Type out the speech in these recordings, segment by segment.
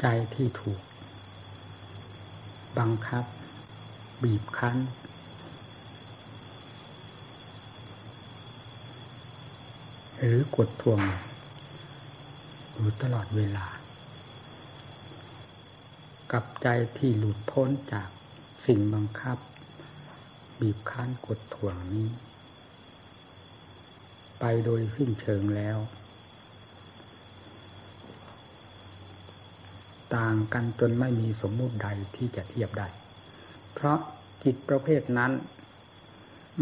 ใจที่ถูก บังคับ บีบคั้น หรือกดทวงอยู่ตลอดเวลา กับใจที่หลุดพ้นจากสิ่งบังคับ บีบคั้นกดทวงนี้ ไปโดยสิ้นเชิงแล้ว ต่างกันจนไม่มีสมมุติใดที่จะเทียบได้ เพราะจิตประเภทนั้น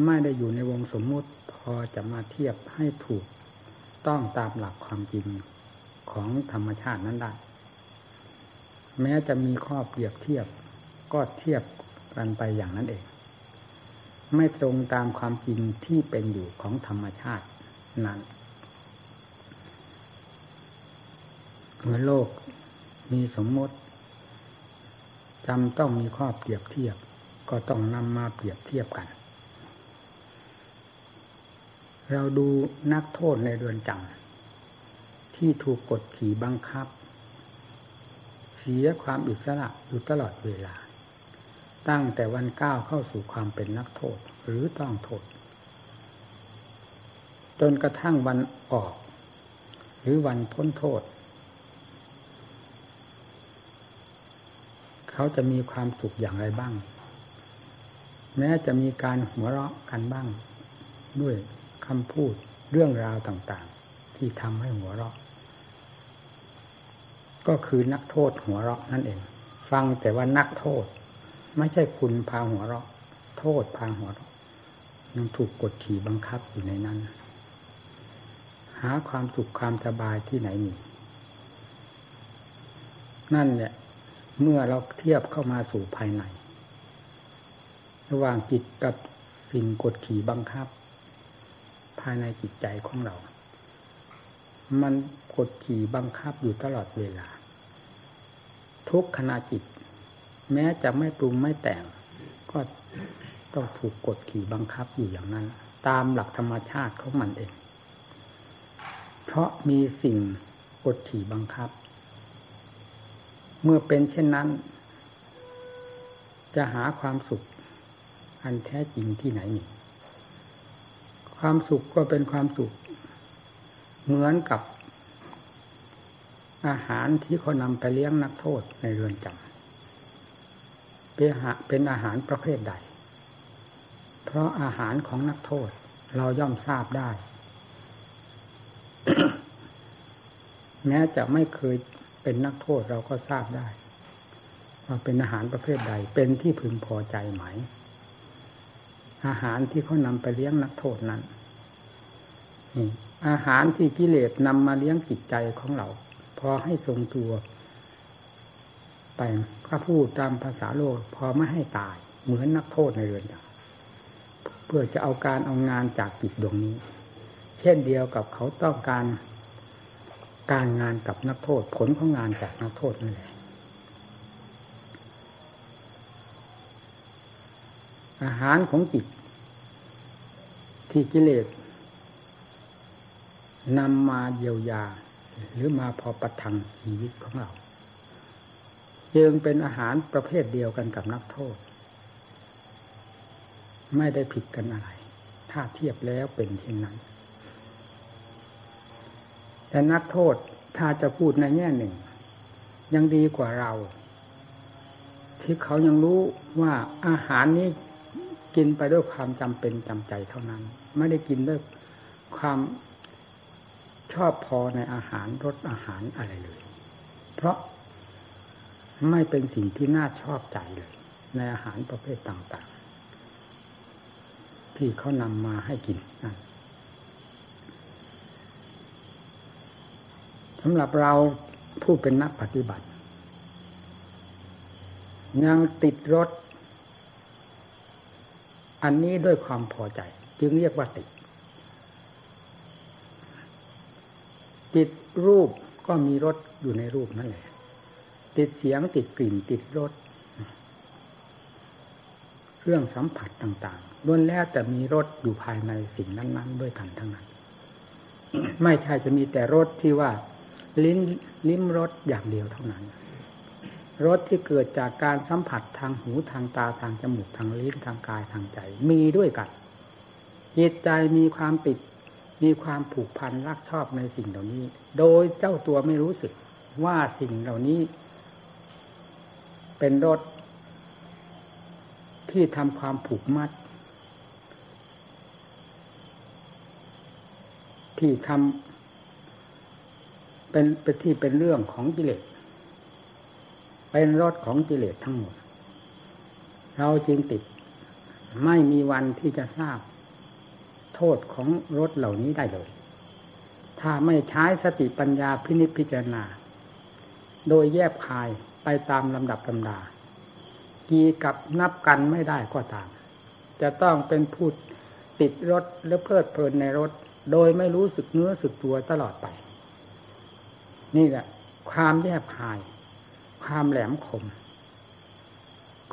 ไม่ได้อยู่ในวงสมมุติพอจะมาเทียบให้ถูก ต้องตามหลักความจริงของธรรมชาตินั้นได้ แม้จะมีข้อเปรียบเทียบก็เทียบกันไปอย่างนั้นเอง ไม่ตรงตามความจริงที่เป็นอยู่ของธรรมชาตินั้นเมื่อโลก มีสมมติจำต้องมีข้อเปรียบเทียบ ก็ต้องนำมาเปรียบเทียบกัน เราดูนักโทษในเรือนจำที่ถูกกดขี่บังคับ เสียความอิสระอยู่ตลอดเวลา ตั้งแต่วันก้าวเข้าสู่ความเป็นนักโทษหรือต้องโทษ จนกระทั่งวันออก หรือวันพ้นโทษ เขาจะมีความสุขอย่างไรบ้าง แม้จะมีการหัวเราะกันบ้าง ด้วยคำพูดเรื่องราวต่างๆ ที่ทำให้หัวเราะ ก็คือนักโทษหัวเราะนั่นเอง ฟังแต่ว่านักโทษ ไม่ใช่คุณพาหัวเราะ โทษพาหัวเราะยังถูกกดขี่บังคับอยู่ในนั้น หาความสุขความสบายที่ไหนมีนั่นเนี่ย เมื่อเราเทียบเข้ามาสู่ภายใน ระหว่างจิตกับสิ่งกดขี่บังคับ ภายในจิตใจของเรา มันกดขี่บังคับอยู่ตลอดเวลา ทุกขณะจิต แม้จะไม่ปรุงไม่แต่ง ก็ต้องถูกกดขี่บังคับอยู่อย่างนั้น ตามหลักธรรมชาติของมันเอง เพราะมีสิ่งกดขี่บังคับ เมื่อเป็นเช่นนั้น จะหาความสุข อันแท้จริงที่ไหนมีความสุขก็เป็นความสุข เหมือนกับอาหารที่เขานำไปเลี้ยงนักโทษในเรือนจำเป็นอาหารประเภทใด เพราะอาหารของนักโทษเราย่อมทราบได้ แม้จะไม่เคย เป็นนักโทษเราก็ทราบได้ว่าเป็นอาหารประเภทใด เป็นที่พึงพอใจไหม อาหารที่เขานำไปเลี้ยงนักโทษนั้นอาหารที่กิเลสนำมาเลี้ยงจิตใจของเรา พอให้ทรงตัว ไปข้าพูดตามภาษาโลก พอไม่ให้ตาย เหมือนนักโทษในเรือนจำเพื่อจะเอาการเอางานจากจิตดวงนี้ เช่นเดียวกับเขาต้องการ การงานกับนักโทษ ผลของงานจากนักโทษนั่นแหละอาหารของจิตที่กิเลสนำมาเยียวยา หรือมาพอประทังชีวิตของเราจึงเป็นอาหารประเภทเดียวกันกับนักโทษ ไม่ได้ผิดกันอะไร ถ้าเทียบแล้วเป็นเช่นนั้น แต่นักโทษถ้าจะพูดในแง่หนึ่ง ยังดีกว่าเรา ที่เขายังรู้ว่าอาหารนี้กินไปด้วยความจำเป็นจำใจเท่านั้น ไม่ได้กินด้วยความชอบพอในอาหารรสอาหารอะไรเลย เพราะไม่เป็นสิ่งที่น่าชอบใจเลย ในอาหารประเภทต่าง ๆ ที่เขานำมาให้กินนั่น สำหรับเราผู้เป็นนักปฏิบัติ ยังติดรถ อันนี้ด้วยความพอใจ จึงเรียกว่าติด ติดรูปก็มีรถอยู่ในรูปนั่นแหละ ติดเสียงติดกลิ่นติดรสเครื่องสัมผัสต่างๆล้วนแล้วแต่มีรถอยู่ภายในสิ่งนั้น ๆ ด้วยกันทั้งนั้น ไม่ใช่จะมีแต่รถที่ว่า ลิ้นลิ้มรสอย่างเดียวเท่านั้นรสที่เกิดจากการสัมผัสทางหูทางตาทางจมูกทางลิ้นทางกายทางใจ มีด้วยกันจิตใจมีความติด มีความผูกพันรักชอบในสิ่งเหล่านี้ โดยเจ้าตัวไม่รู้สึกว่าสิ่งเหล่านี้ เป็นรสที่ทำความผูกมัด ที่ทำ เป็นเป็นที่เป็นเรื่องของกิเลสเป็นรสของกิเลสทั้งหมด เราจึงติด ไม่มีวันที่จะทราบ โทษของรสเหล่านี้ได้เลย ถ้าไม่ใช้สติปัญญาพินิจพิจารณา โดยแยบคายไปตามลำดับลำดา กีกับนับกันไม่ได้ก็ตาม จะต้องเป็นผู้ติดรถหรือเพลิดเพลินในรถ โดยไม่รู้สึกเนื้อสึกตัวตลอดไป นี่แหละ ความแยบคาย ความแหลมคม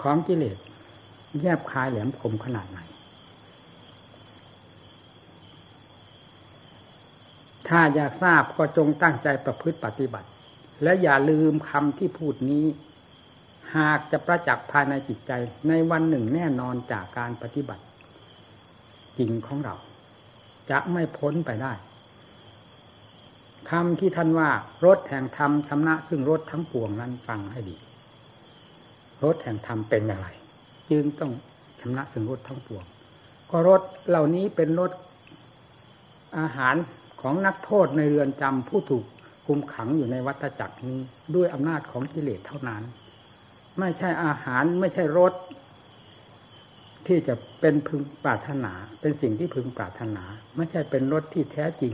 ของกิเลสแยบคายแหลมคมขนาดไหน ถ้าอยากทราบก็จงตั้งใจประพฤติปฏิบัติ และอย่าลืมคำที่พูดนี้ หากจะประจักษ์ภายในจิตใจในวันหนึ่งแน่นอนจากการปฏิบัติ จริงของเรา จะไม่พ้นไปได้ คำที่ท่านว่ารถแห่งธรรมชำนะซึ่งรถทั้งปวงนั้นฟังให้ดี รถแห่งธรรมเป็นอย่างไร จึงต้องชำนะซึ่งรถทั้งปวง ก็รถเหล่านี้เป็นรถอาหารของนักโทษในเรือนจำผู้ถูกคุมขังอยู่ในวัฏจักรนี้ด้วยอำนาจของกิเลสเท่านั้น ไม่ใช่อาหารไม่ใช่รถที่จะเป็นพึงปรารถนา เป็นสิ่งที่พึงปรารถนา ไม่ใช่เป็นรถที่แท้จริง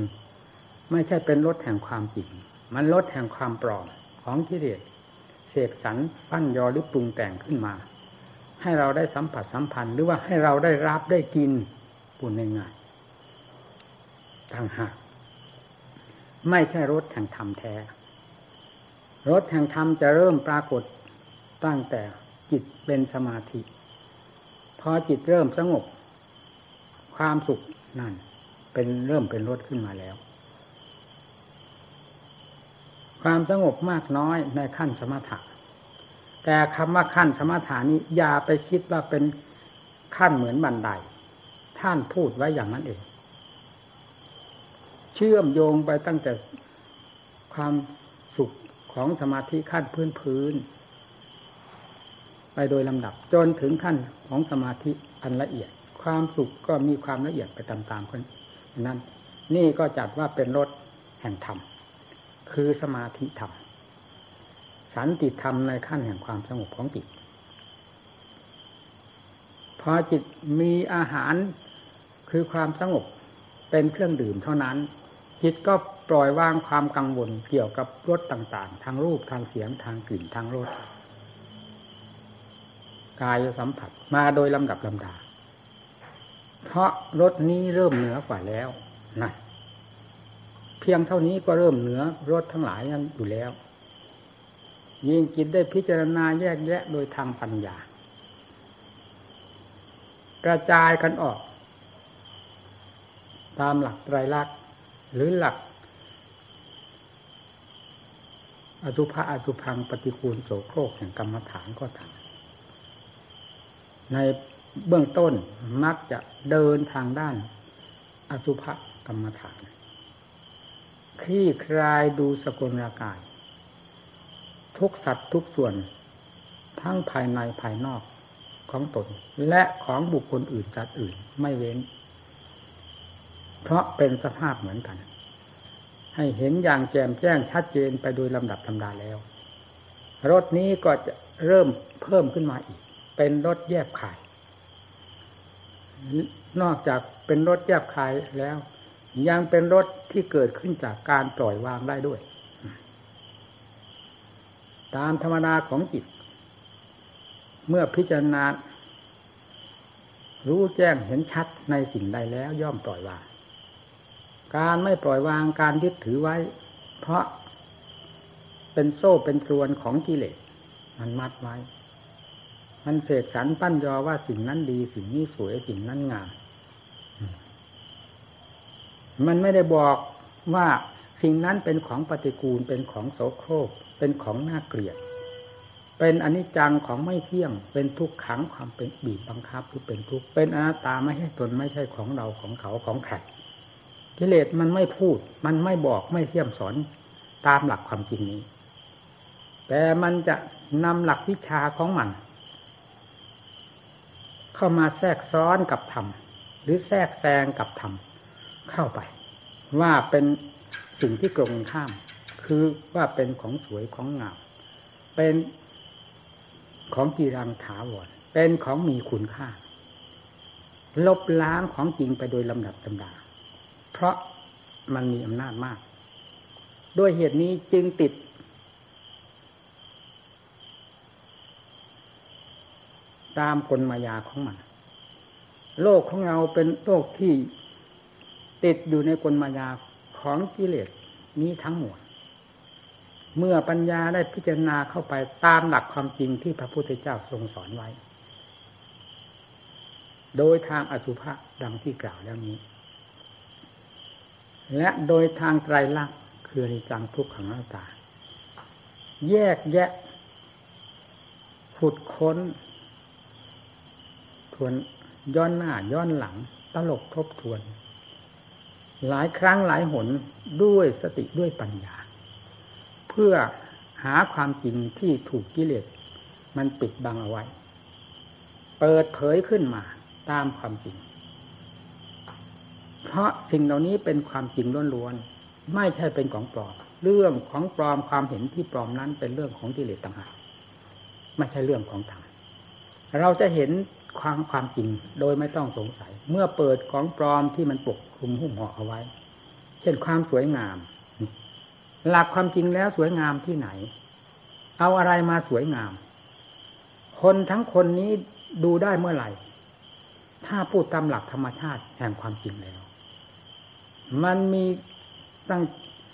ไม่ใช่เป็นรถแห่งความจริง มันรถแห่งความปลอมของกิเลสเสกสรรปั้นยอหรือปรุงแต่งขึ้นมา ให้เราได้สัมผัสสัมพันธ์ หรือว่าให้เราได้รับได้กินปุญง่ายๆต่างหากไม่ใช่รถแห่งธรรมแท้ รถแห่งธรรมจะเริ่มปรากฏตั้งแต่จิตเป็นสมาธิ พอจิตเริ่มสงบ ความสุขนั่น เป็นเริ่มเป็นรถขึ้นมาแล้ว ความสงบมากน้อยในขั้นสมถะ แต่คำว่าขั้นสมถานี้อย่าไปคิดว่าเป็นขั้นเหมือนบันได ท่านพูดไว้อย่างนั้นเอง เชื่อมโยงไปตั้งแต่ความสุขของสมาธิขั้นพื้นพื้นไปโดยลำดับ จนถึงขั้นของสมาธิอันละเอียด ความสุขก็มีความละเอียดไปตามๆกันนั้น นี่ก็จัดว่าเป็นรถแห่งธรรม คือสมาธิธรรม สันติธรรมในขั้นแห่งความสงบของจิต พอจิตมีอาหารคือความสงบเป็นเครื่องดื่มเท่านั้น จิตก็ปล่อยวางความกังวลเกี่ยวกับรสต่างๆ ทางรูปทางเสียงทางกลิ่นทางรสกายสัมผัสมาโดยลำดับลำดา เพราะรสนี้เริ่มเหนือกว่าแล้วนะ เพียงเท่านี้ก็เริ่มเหนือรถทั้งหลายนั้นอยู่แล้ว ยิ่งจิตได้พิจารณาแยกแยะโดยทางปัญญา กระจายกันออก ตามหลักไตรลักษณ์หรือหลัก อสุภะอสุพังปฏิคูลโสโครกแห่งกรรมฐานก็ทำในเบื้องต้นมักจะเดินทางด้านอสุภกรรมฐาน คลี่คลายดูสกุลรากาย ทุกสัตว์ทุกส่วน ทั้งภายในภายนอกของตน และของบุคคลอื่นจัดอื่นไม่เว้น เพราะเป็นสภาพเหมือนกัน ให้เห็นอย่างแจ่มแจ้งชัดเจนไปโดยลำดับธรรมดาแล้ว รถนี้ก็จะเริ่มเพิ่มขึ้นมาอีก เป็นรถแยบขาย นอกจากเป็นรถแยบขายแล้ว ยังเป็นรสที่เกิดขึ้นจากการปล่อยวางได้ด้วย ตามธรรมดาของจิต เมื่อพิจารณา รู้แจ้งเห็นชัดในสิ่งใดแล้วย่อมปล่อยวาง การไม่ปล่อยวางการยึดถือไว้ เพราะเป็นโซ่เป็นตรวนของกิเลสมันมัดไว้ มันเสกสรรปั้นยอว่าสิ่งนั้นดี สิ่งนี้สวยสิ่งนั้นงาม มันไม่ได้บอกว่าสิ่งนั้นเป็นของปฏิกูลเป็นของโสโครก เป็นของน่าเกลียด เป็นอนิจจังของไม่เที่ยง เป็นทุกขังความเป็นบีบบังคับคือเป็นทุกข์เป็นอนัตตาไม่ใช่ตนไม่ใช่ของเราของเขาของใครกิเลสมันไม่พูด มันไม่บอกไม่เสี่ยมสอนตามหลักความจริงนี้ แต่มันจะนำหลักวิชาของมัน เข้ามาแทรกซ้อนกับธรรมหรือแทรกแซงกับธรรม เข้าไป ว่าเป็นสิ่งที่กลงข้าม คือว่าเป็นของสวยของงามเป็นของกีรังถาวรเป็นของมีคุณค่า ลบล้างของจริงไปโดยลำดับตำดา เพราะมันมีอำนาจมาก ด้วยเหตุนี้จึงติด ตามกลมายาของมัน โลกของเราเป็นโลกที่ ติดอยู่ในกลมายาของกิเลสนี้ทั้งหมด เมื่อปัญญาได้พิจารณาเข้าไปตามหลักความจริงที่พระพุทธเจ้าทรงสอนไว้ โดยทางอสุภะดังที่กล่าวแล้วนี้ และโดยทางไตรลักษณ์คือในจังทุกขังหน้าตา แยกแยะขุดค้น ทวนย้อนหน้าย้อนหลัง ตลกทบทวน หลายครั้งหลายหนด้วยสติด้วยปัญญา เพื่อหาความจริงที่ถูกกิเลสมันปิดบังเอาไว้ เปิดเผยขึ้นมาตามความจริง เพราะสิ่งเหล่านี้เป็นความจริงล้วนๆไม่ใช่เป็นของปลอมเรื่องของปลอมความเห็นที่ปลอมนั้นเป็นเรื่องของกิเลสต่างหากไม่ใช่เรื่องของธรรมเราจะเห็น ความความจริงโดยไม่ต้องสงสัย เมื่อเปิดของปลอมที่มันปกคลุมหุ้มห่อเอาไว้ เช่นความสวยงาม หลักความจริงแล้วสวยงามที่ไหน เอาอะไรมาสวยงาม คนทั้งคนนี้ดูได้เมื่อไหร่ ถ้าพูดตามหลักธรรมชาติแห่งความจริงแล้ว มันมีตั้ง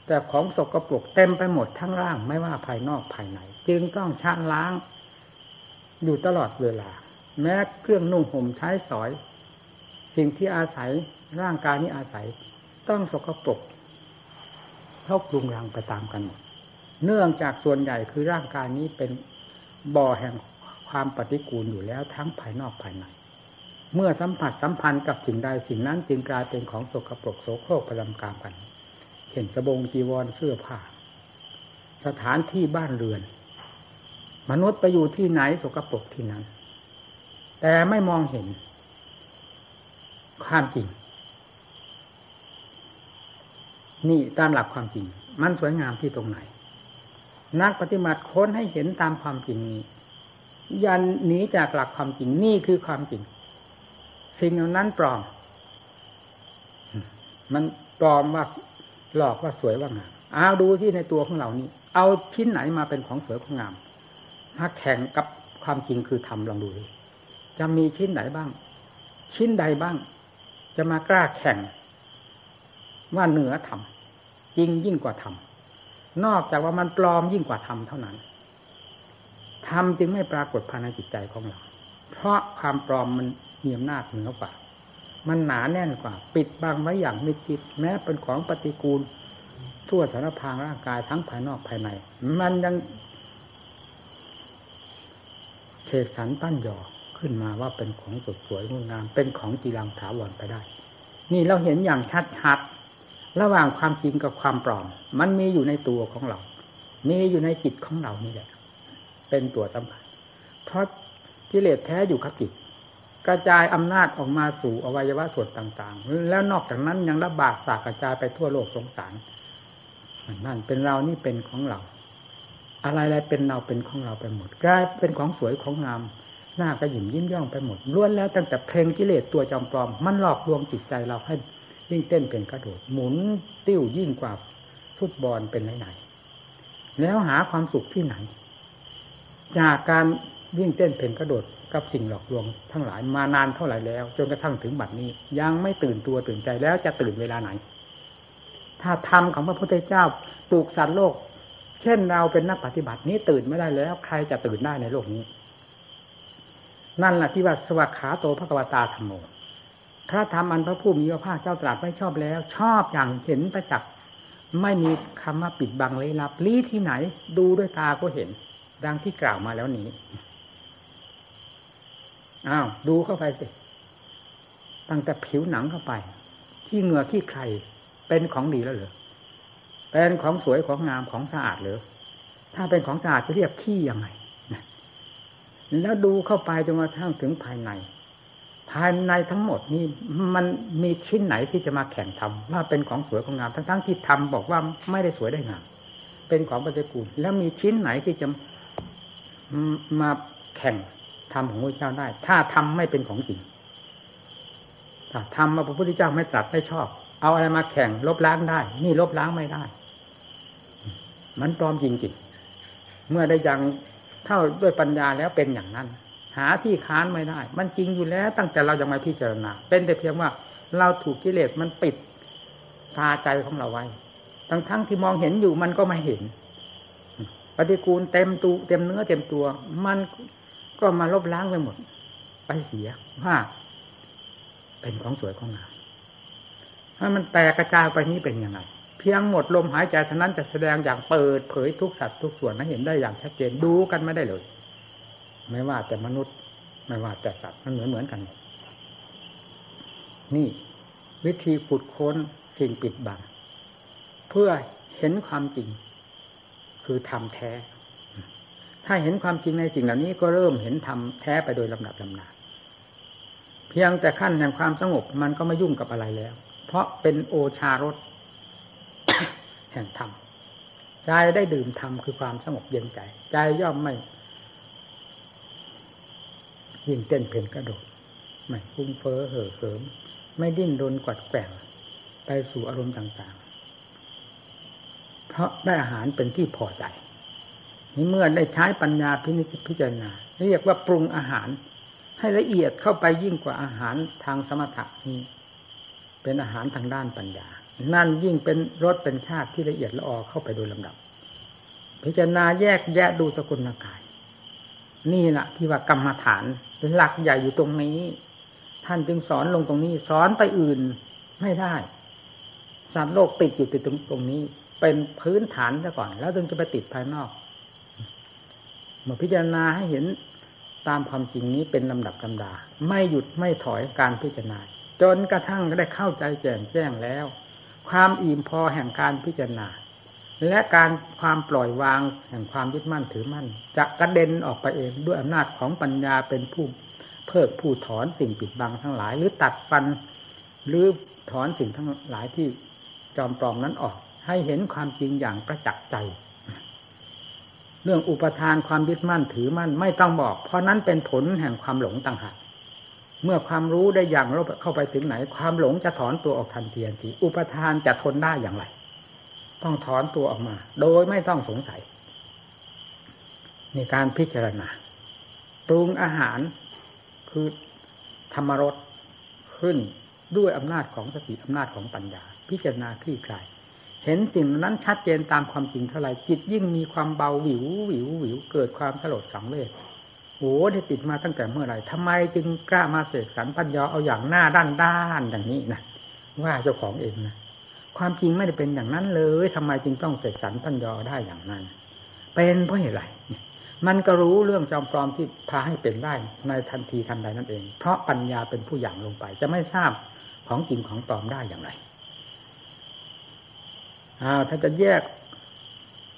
แต่ของสกรปรกเต็มไปหมดทั้งร่างไม่ว่าภายนอกภายใน จึงต้องชะล้างอยู่ตลอดเวลา แม้เครื่องนุ่งห่มใช้สอย สิ่งที่อาศัยร่างกายนี้อาศัย ต้องสกปรกเท่าปรุงรังไปตามกันหมดเนื่องจากส่วนใหญ่คือร่างกายนี้เป็นบ่อแห่งความปฏิกูลอยู่แล้วทั้งภายนอกภายในเมื่อสัมผัสสัมพันธ์กับสิ่งใดสิ่งนั้นจึงกลายเป็นของสกปรกโสโครกประจำกามกันเห็นสบงจีวรเสื้อผ้า สถานที่บ้านเรือน มนุษย์ไปอยู่ที่ไหนสกปรกที่นั้น แต่ไม่มองเห็น ความจริง นี่ตามหลักความจริง มันสวยงามที่ตรงไหน นักปฏิบัติค้นให้เห็นตามความจริงนี้ยันหนีจากหลักความจริงนี่คือความจริง สิ่งเหล่านั้นปลอม มันปลอมว่าหลอกว่าสวยว่างามเอาดูที่ในตัวของเรานี้ เอาชิ้นไหนมาเป็นของสวยของงามมาแข่งกับความจริงคือธรรมลองดูดิ จะมีชิ้นไหนบ้าง ชิ้นใดบ้าง จะมากล้าแข่ง ว่าเหนือธรรมจริงยิ่งกว่าธรรมนอกจากว่ามันปลอมยิ่งกว่าธรรมเท่านั้นธรรมจึงไม่ปรากฏภายในจิตใจของเรา เพราะความปลอมมันมีอำนาจเหนือกว่า มันหนาแน่นกว่า ปิดบังไว้อย่างไม่คิด แม้เป็นของปฏิกูล ทั่วสารพางร่างกายทั้งภายนอกภายใน มันยังเฉดสันปั้นหยอ ขึ้นมาว่าเป็นของสดสวยงดงาม เป็นของจีรังถาวรไปได้ นี่เราเห็นอย่างชัดๆระหว่างความจริงกับความปลอม มันมีอยู่ในตัวของเรา มีอยู่ในจิตของเรานี่แหละ เป็นตัวสำคัญเพราะกิเลสแท้อยู่กับจิตกระจายอำนาจออกมาสู่อวัยวะส่วนต่างๆ แล้วนอกจากนั้นยังระบาดสากกระจายไปทั่วโลกสงสารนั่นเป็นเรานี่เป็นของเรา อะไรๆเป็นเราเป็นของเราไปหมดกลายเป็นของสวยของงาม หน้าก็หยิ่มยิ้มย่องไปหมดล้วนแล้วตั้งแต่เพลงกิเลสตัวจอมปลอม มันหลอกลวงจิตใจเราให้ยิ่งเต้นเป็นกระโดด หมุนติ้วยิ่งกว่าฟุตบอลเป็นไหนๆแล้วหาความสุขที่ไหน จากการวิ่งเต้นเป็นกระโดดกับสิ่งหลอกลวงทั้งหลายมานานเท่าไหร่แล้วจนกระทั่งถึงบัดนี้ ยังไม่ตื่นตัวตื่นใจแล้วจะตื่นเวลาไหน ถ้าธรรมของพระพุทธเจ้าปลูกสัตว์โลก เช่นเราเป็นนักปฏิบัตินี้ตื่นไม่ได้แล้ว ใครจะตื่นได้ในโลกนี้ นั่นแหละที่ว่าสวัสขาโตพระกวตาธรรมโมพระธรรมอันพระผู้มีพระภาคเจ้าตรัสไว้ชอบแล้ว ชอบอย่างเห็นประจักษ์ไม่มีคำว่าปิดบังเลยลับลี้ที่ไหน ดูด้วยตาก็เห็น ดังที่กล่าวมาแล้วนี้อ้าวดูเข้าไปสิตั้งแต่ผิวหนังเข้าไปขี้เหงื่อขี้ใครเป็นของดีแล้วเหรอเป็นของสวยของงามของสะอาดหรือถ้าเป็นของสะอาดจะเรียกขี้ยังไง แล้วดูเข้าไปจนกระทั่งถึงภายใน ภายในทั้งหมดนี่มันมีชิ้นไหนที่จะมาแข่งทำว่าเป็นของสวยของงามทั้งๆที่ทำบอกว่าไม่ได้สวยได้งามเป็นของปฏิกูลแล้วมีชิ้นไหนที่จะมาแข่งทำของพระเจ้าได้ ถ้าทำไม่เป็นของจริงถ้าทำมาพระพุทธเจ้าไม่ตรัสไม่ชอบ เอาอะไรมาแข่งลบล้างได้ นี่ลบล้างไม่ได้ มันปลอมจริงๆเมื่อได้ยัง เท่าด้วยปัญญาแล้วเป็นอย่างนั้น หาที่ค้านไม่ได้ มันจริงอยู่แล้ว ตั้งแต่เราจะมาพิจารณา เป็นแต่เพียงว่าเราถูกกิเลสมันปิดตาใจของเราไว้ทั้งทั้งที่มองเห็นอยู่มันก็ไม่เห็นปฏิกูลเต็มตูเต็มเนื้อเต็มตัว มันก็มาลบล้างไปหมด ไปเสียว่าเป็นของสวยของงามถ้ามันแตกกระจายไปนี้เป็นยังไง พียงหมดลมหายใจเท่านั้นจะแสดงอย่างเปิดเผยทุกสัตว์ทุกส่วนให้นเห็นได้อย่างชัดเจนดูกันไม่ได้เลย ไม่ว่าแต่มนุษย์ ไม่ว่าแต่สัตว์มันเหมือนเหมือนกัน นี่ วิธีขุดค้นสิ่งปิดบังเพื่อเห็นความจริง คือทำแท้ ถ้าเห็นความจริงในสิ่งเหล่านี้ก็เริ่มเห็นทำแท้ไปโดยลำดับลำนาเพียงแต่ขั้นแห่งความสงบมันก็ไม่ยุ่งกับอะไรแล้ว เพราะเป็นโอชารส แห่งธรรมใจได้ดื่มธรรมคือความสงบเย็นใจ ใจย่อมไม่ยิ่งเต้นเพลนกระโดดไม่ฟุ้งเฟ้อเห่อเหิมไม่ดิ้นรนกวัดแกว่งไปสู่อารมณ์ต่างๆ เพราะได้อาหารเป็นที่พอใจนี่เมื่อได้ใช้ปัญญาพินิจพิจารณาเรียกว่าปรุงอาหาร ให้ละเอียดเข้าไปยิ่งกว่าอาหารทางสมถะนี้ เป็นอาหารทางด้านปัญญา นั่นยิ่งเป็นรสเป็นชาติที่ละเอียดละออเข้าไปโดยลำดับ พิจารณาแยกแยะดูสกุลกาย นี่แหละที่ว่ากรรมฐานหลักใหญ่อยู่ตรงนี้ ท่านจึงสอนลงตรงนี้ สอนไปอื่นไม่ได้สัตว์โลกติดอยู่ติดตรงตรงนี้ เป็นพื้นฐานซะก่อน แล้วจึงจะไปติดภายนอกเมื่อพิจารณาให้เห็นตามความจริงนี้เป็นลำดับลำดา ไม่หยุดไม่ถอยการพิจารณา จนกระทั่งได้เข้าใจแจ่มแจ้งแล้ว ความอิ่มพอแห่งการพิจารณา และการความปล่อยวางแห่งความยึดมั่นถือมั่น จะกระเด็นออกไปเองด้วยอำนาจของปัญญาเป็นผู้เพิกผู้ถอนสิ่งปิดบังทั้งหลาย หรือตัดฟัน หรือถอนสิ่งทั้งหลายที่จอมปลอมนั้นออก ให้เห็นความจริงอย่างประจักษ์ใจ เรื่องอุปทานความยึดมั่นถือมั่นไม่ต้องบอก เพราะนั้นเป็นผลแห่งความหลงต่างหาก เมื่อความรู้ได้อย่างเราเข้าไปถึงไหน ความหลงจะถอนตัวออกทันทีทันทีอุปทานจะทนได้อย่างไร ต้องถอนตัวออกมา โดยไม่ต้องสงสัยในการพิจารณาปรุงอาหารคือธรรมรสขึ้นด้วยอำนาจของสติอำนาจของปัญญา พิจารณาคลี่คลายเห็นสิ่งนั้นชัดเจนตามความจริงเท่าไรจิตยิ่งมีความเบาหวิวหวิวหวิวเกิดความสลดสังเวช โอ้ได้ติดมาตั้งแต่เมื่อไหร่ทำไมจึงกล้ามาเสกสรรปัญญาเอาอย่างหน้าด้านด้านอย่างนี้นะว่าเจ้าของเองนะความจริงไม่ได้เป็นอย่างนั้นเลยทำไมจึงต้องเสกสรรปัญญาได้อย่างนั้น เป็นเพราะเหตุไรมันก็รู้เรื่องจอมปลอมที่พาให้เป็นได้ในทันทีทันใดนั่นเอง เพราะปัญญาเป็นผู้อย่างลงไป จะไม่ทราบของจริงของปลอมได้อย่างไรอ้าวถ้าจะแยก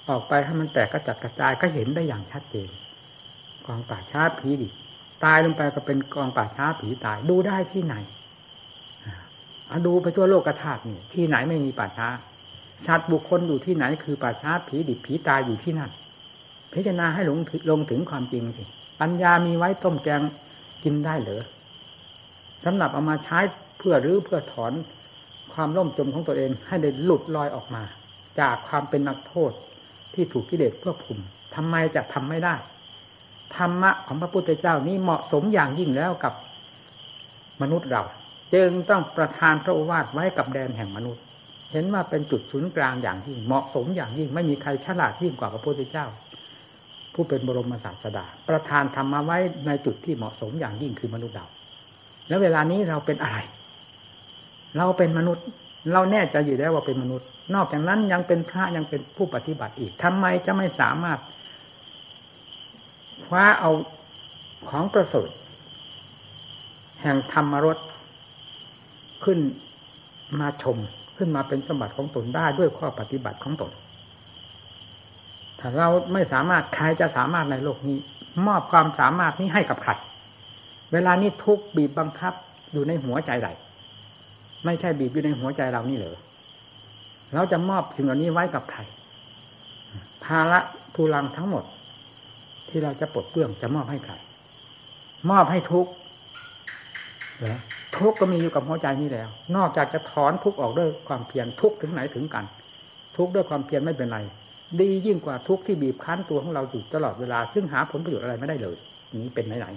ออกไปให้มันแตกกระจัดกระจายก็เห็นได้อย่างชัดเจน กองป่าช้าผีดิตายลงไปก็เป็นกองป่าช้าผีตาย ดูได้ที่ไหนอดูไปทั่วโลกกระถาดนี่ที่ไหนไม่มีป่าช้าชัดบุคคลอยู่ที่ไหน คือป่าช้าผีดิบผีตายอยู่ที่นั่นพิจารณาให้ลงลงถึงความจริงสิปัญญามีไว้ต้มแกงกินได้เหรอสำหรับเอามาใช้เพื่อรื้อเพื่อถอนความล่มจมของตัวเองให้ได้หลุดลอยออกมา จากความเป็นนักโทษที่ถูกกิเลสเพื่อผุมทำไมจะทำไม่ได้ ธรรมะของพระพุทธเจ้านี้เหมาะสมอย่างยิ่งแล้วกับมนุษย์เรา จึงต้องประทานพระโอวาทไว้กับแดนแห่งมนุษย์ เห็นว่าเป็นจุดศูนย์กลางอย่างยิ่งเหมาะสมอย่างยิ่ง ไม่มีใครฉลาดยิ่งกว่าพระพุทธเจ้า ผู้เป็นบรมศาสดา ประทานธรรมมาไว้ในจุดที่เหมาะสมอย่างยิ่งคือมนุษย์เรา แล้วเวลานี้เราเป็นอะไร เราเป็นมนุษย์ เราแน่ใจอยู่แล้วว่าเป็นมนุษย์ นอกจากนั้นยังเป็นพระยังเป็นผู้ปฏิบัติอีกทำไมจะไม่สามารถ คว้าเอาของประเสริฐแห่งธรรมรสขึ้นมาชมขึ้นมาเป็นสมบัติของตนได้ด้วยข้อปฏิบัติของตน ถ้าเราไม่สามารถใครจะสามารถในโลกนี้ มอบความสามารถนี้ให้กับใครเวลานี้ทุกบีบบังคับอยู่ในหัวใจใดไม่ใช่บีบอยู่ในหัวใจเรานี่เหรอเราจะมอบสิ่งเหล่านี้ไว้กับใครภาระทุลังทั้งหมด ที่เราจะปลดเปลื้องจะมอบให้ใครมอบให้ทุกเหรอทุกก็มีอยู่กับหัวใจนี้แล้ว นอกจากจะถอนทุกออกด้วยความเพียรทุกถึงไหนถึงกัน ทุกด้วยความเพียรไม่เป็นไร ดียิ่งกว่าทุกที่บีบคั้นตัวของเราอยู่ตลอดเวลา ซึ่งหาผลประโยชน์อะไรไม่ได้เลยนี้เป็นไหนไหน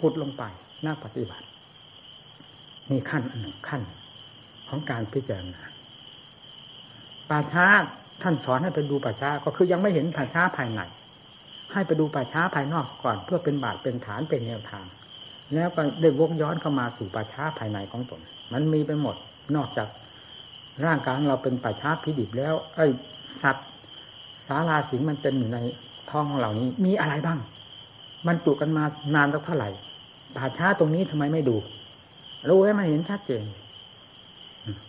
ขุดลงไปหน้าปฏิบัติ นี่ขั้นอันหนึ่งขั้น ของการพิจารณาป่าช้าท่านสอนให้ไปดูป่าช้าก็คือยังไม่เห็นป่าช้าภายใน ให้ไปดูป่าช้าภายนอกก่อน เพื่อเป็นบาทเป็นฐานเป็นแนวทาง แล้วก็ได้วกย้อนเข้ามาสู่ป่าช้าภายในของตนมันมีไปหมดนอกจากร่างกายเราเป็นป่าช้าพิดิบแล้ว ไอ้สัตว์สาราสิงมันเป็นอยู่ในท้องของเรานี้ มีอะไรบ้าง มันจุกันมานานสักเท่าไหร่ป่าช้าตรงนี้ทำไมไม่ดูรู้ให้มันเห็นชัดเจน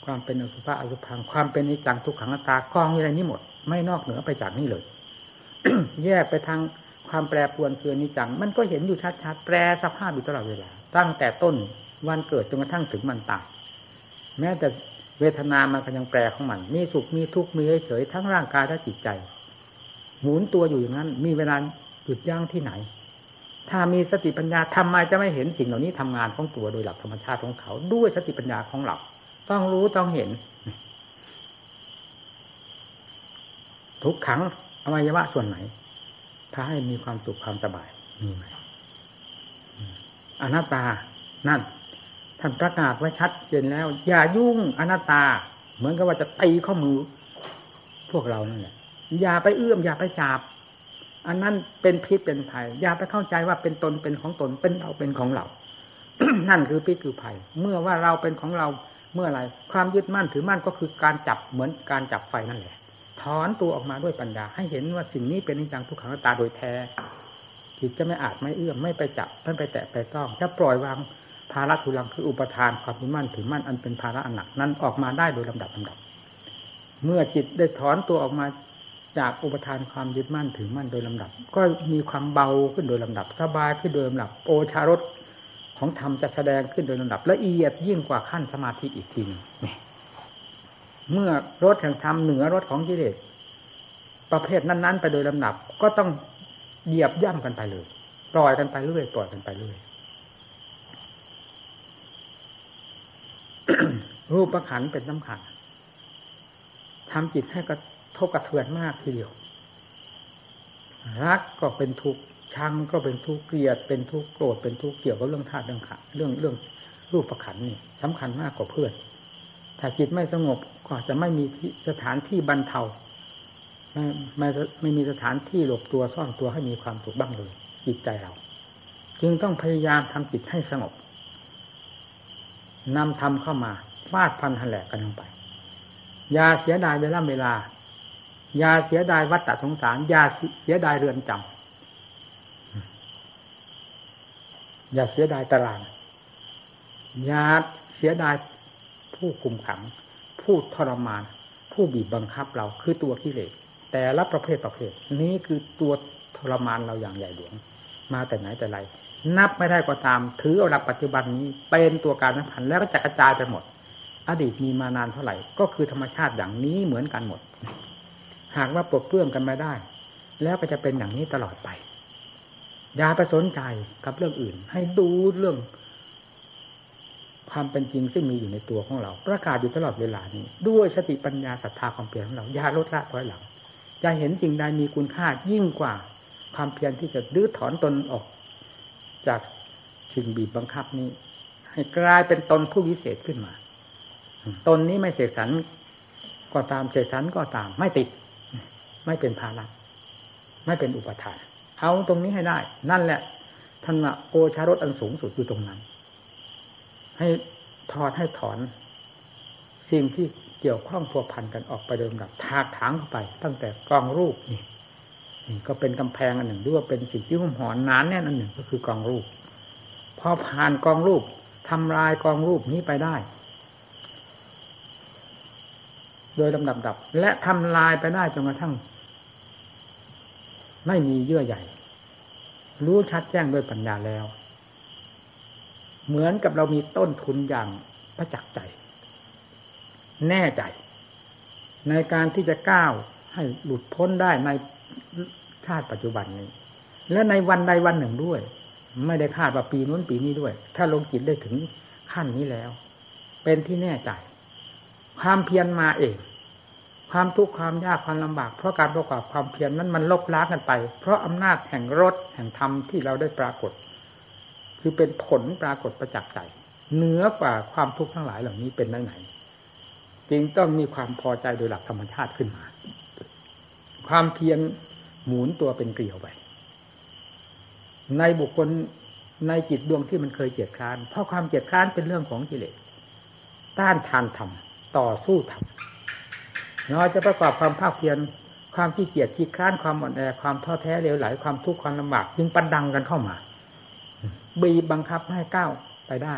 ความเป็นอสุภะอสุพังความเป็นนิจังทุกขังตากองอะไรนี้หมด ไม่นอกเหนือไปจากนี้เลย แยกไปทางความแปรปรวนคือนิจัง มันก็เห็นอยู่ชัดๆแปรสภาพอยู่ตลอดเวลา ตั้งแต่ต้นวันเกิดจนกระทั่งถึงมันตายแม้แต่เวทนามันก็ยังแปรของมัน มีสุขมีทุกข์มีเฉยทั้งร่างกายและจิตใจ หมุนตัวอยู่อย่างนั้น มีเวลาหยุดยั้งที่ไหน ถ้ามีสติปัญญาทำไมจะไม่เห็นสิ่งเหล่านี้ทำงานของตัวโดยหลักธรรมชาติของเขา ด้วยสติปัญญาของเราต้องรู้ต้องเห็น ทุกขัง อวัยวะส่วนไหนถ้าให้มีความสุขความสบายมีไหมอนัตตา นั่นท่านประกาศไว้ชัดเจนแล้ว อย่ายุ่งอนัตตา เหมือนกับว่าจะตีข้อมือ พวกเรานั่นแหละอย่าไปเอื้อมอย่าไปจับอันนั้นเป็นพิษเป็นภัย อย่าไปเข้าใจว่าเป็นตนเป็นของตนเป็นเราเป็นของเรา นั่นคือพิษคือภัย เมื่อว่าเราเป็นของเราเมื่อไรความยึดมั่นถือมั่นก็คือการจับเหมือนการจับไฟนั่นแหละ ถอนตัวออกมาด้วยปัญญา ให้เห็นว่าสิ่งนี้เป็นนิจังทุกขังตาโดยแท้จิตจะไม่อาจไม่เอื้อมไม่ไปจับไม่ไปแตะไปต้องถ้าปล่อยวางภาระทุลังคืออุปทานความมั่นถือมั่นอันเป็นภาระอันหนักนั้นออกมาได้โดยลำดับลำดับ เมื่อจิตได้ถอนตัวออกมาจากอุปทานความยึดมั่นถือมั่นโดยลำดับ ก็มีความเบาขึ้นโดยลำดับสบายขึ้นโดยลำดับโอชารสของธรรมจะแสดงขึ้นโดยลำดับละเอียดยิ่งกว่าขั้นสมาธิอีกทีนึง เมื่อรสแห่งธรรมเหนือรสของกิเลสประเภทนั้น ๆ ไปโดยลำดับ ก็ต้องเหยียบย่ำกันไปเลยปล่อยกันไปเรื่อยปล่อยกันไปเรื่อยรูปประขันเป็นสำคัญทำจิตให้กระทบกระเทือนมากทีเดียวรักก็เป็นทุกข์ชังก็เป็นทุกข์เกลียดเป็นทุกข์โกรธเป็นทุกข์เกี่ยวกับเรื่องธาตุเรื่องขันเรื่องเรื่องรูปประขันนี่สำคัญมากกว่าเพื่อน ถ้าจิตไม่สงบก็จะไม่มีสถานที่บรรเทาไม่ไม่ไม่มีสถานที่หลบตัวซ่อนตัวให้มีความสุขบ้างเลยจิตใจเรา จึงต้องพยายามทำจิตให้สงบนำธรรมเข้ามาฟาดพันหันแหลกกันลงไปอย่าเสียดายเวลาเวลาอย่าเสียดายวัฏฏสงสารอย่าเสียดายเรือนจำอย่าเสียดายตารางอย่าเสียดาย ผู้คุมขัง ผู้ทรมาน ผู้บีบบังคับเราคือตัวกิเลสแต่ละประเภทประเภท นี้คือตัวทรมานเราอย่างใหญ่หลวง มาแต่ไหนแต่ไร นับไม่ได้ก็ตาม ถือเอาหลักปัจจุบันนี้เป็นตัวการนับพันแล้วก็จะกระจายไปหมด อดีตมีมานานเท่าไหร่ ก็คือธรรมชาติอย่างนี้เหมือนกันหมด หากว่าปลดเปลื้องกันมาได้ แล้วก็จะเป็นอย่างนี้ตลอดไปอย่าไปสนใจกับเรื่องอื่น ให้ดูเรื่อง ความเป็นจริงซึ่งมีอยู่ในตัวของเรา ประกาศอยู่ตลอดเวลานี้ ด้วยสติปัญญาศรัทธาความเปลี่ยนของเราอย่าลดละถอยหลังจะเห็นสิ่งใดมีคุณค่ายิ่งกว่าความเพียรที่จะดื้อถอนตนออก จากสิ่งบีบบังคับนี้ ให้กลายเป็นตนผู้วิเศษขึ้นมา ตนนี้ไม่เสกสรรก็ตามเสกสรรก็ตาม ไม่ติด ไม่เป็นภาระไม่เป็นอุปทานเอาตรงนี้ให้ได้ นั่นแหละท่านว่าโอชารสอันสูงสุดอยู่ตรงนั้น ให้ถอดให้ถอน สิ่งที่เกี่ยวข้องพัวพันกันออกไปเดิมดับทากถางเข้าไป ตั้งแต่กองรูปนี่นี่ก็เป็นกำแพงอันหนึ่งหรือว่าเป็นสิ่งที่หุ่มหอนนานแน่นอันหนึ่งก็คือกองรูป พอผ่านกองรูปทำลายกองรูปนี้ไปได้ โดยลำดับดับ และทำลายไปได้จนกระทั่ง ไม่มีเยื่อใหญ่ รู้ชัดแจ้งด้วยปัญญาแล้ว เหมือนกับเรามีต้นทุนอย่างประจักษ์ใจ แน่ใจ ในการที่จะก้าวให้หลุดพ้นได้ในชาติปัจจุบันนี้ และในวันใดวันหนึ่งด้วย ไม่ได้คาดว่าปีนู้นปีนี้ด้วย ถ้าลงจิตได้ถึงขั้นนี้แล้ว เป็นที่แน่ใจ ความเพียรมาเอง ความทุกข์ความยากความลำบาก เพราะการประกอบความเพียรนั้นมันลบล้างกันไป เพราะอำนาจแห่งรถแห่งธรรมที่เราได้ปรากฏ คือเป็นผลปรากฏประจักษ์ใจเหนือกว่าความทุกข์ทั้งหลายเหล่านี้เป็นได้ไหนจึงต้องมีความพอใจโดยหลักธรรมชาติขึ้นมา ความเพียรหมุนตัวเป็นเกลียวไป ในบุคคลในจิตดวงที่มันเคยเกียดคร้าน เพราะความเกียดคร้านเป็นเรื่องของกิเลสต้านทานธรรมต่อสู้ธรรมเราจะประกอบความภาคเพียรความขี้เกียจขี้คร้านความอ่อนแอความท้อแท้เลวไหลความทุกข์ความลำบากจึงปันดังกันเข้ามา บีบบังคับให้ก้าวไปได้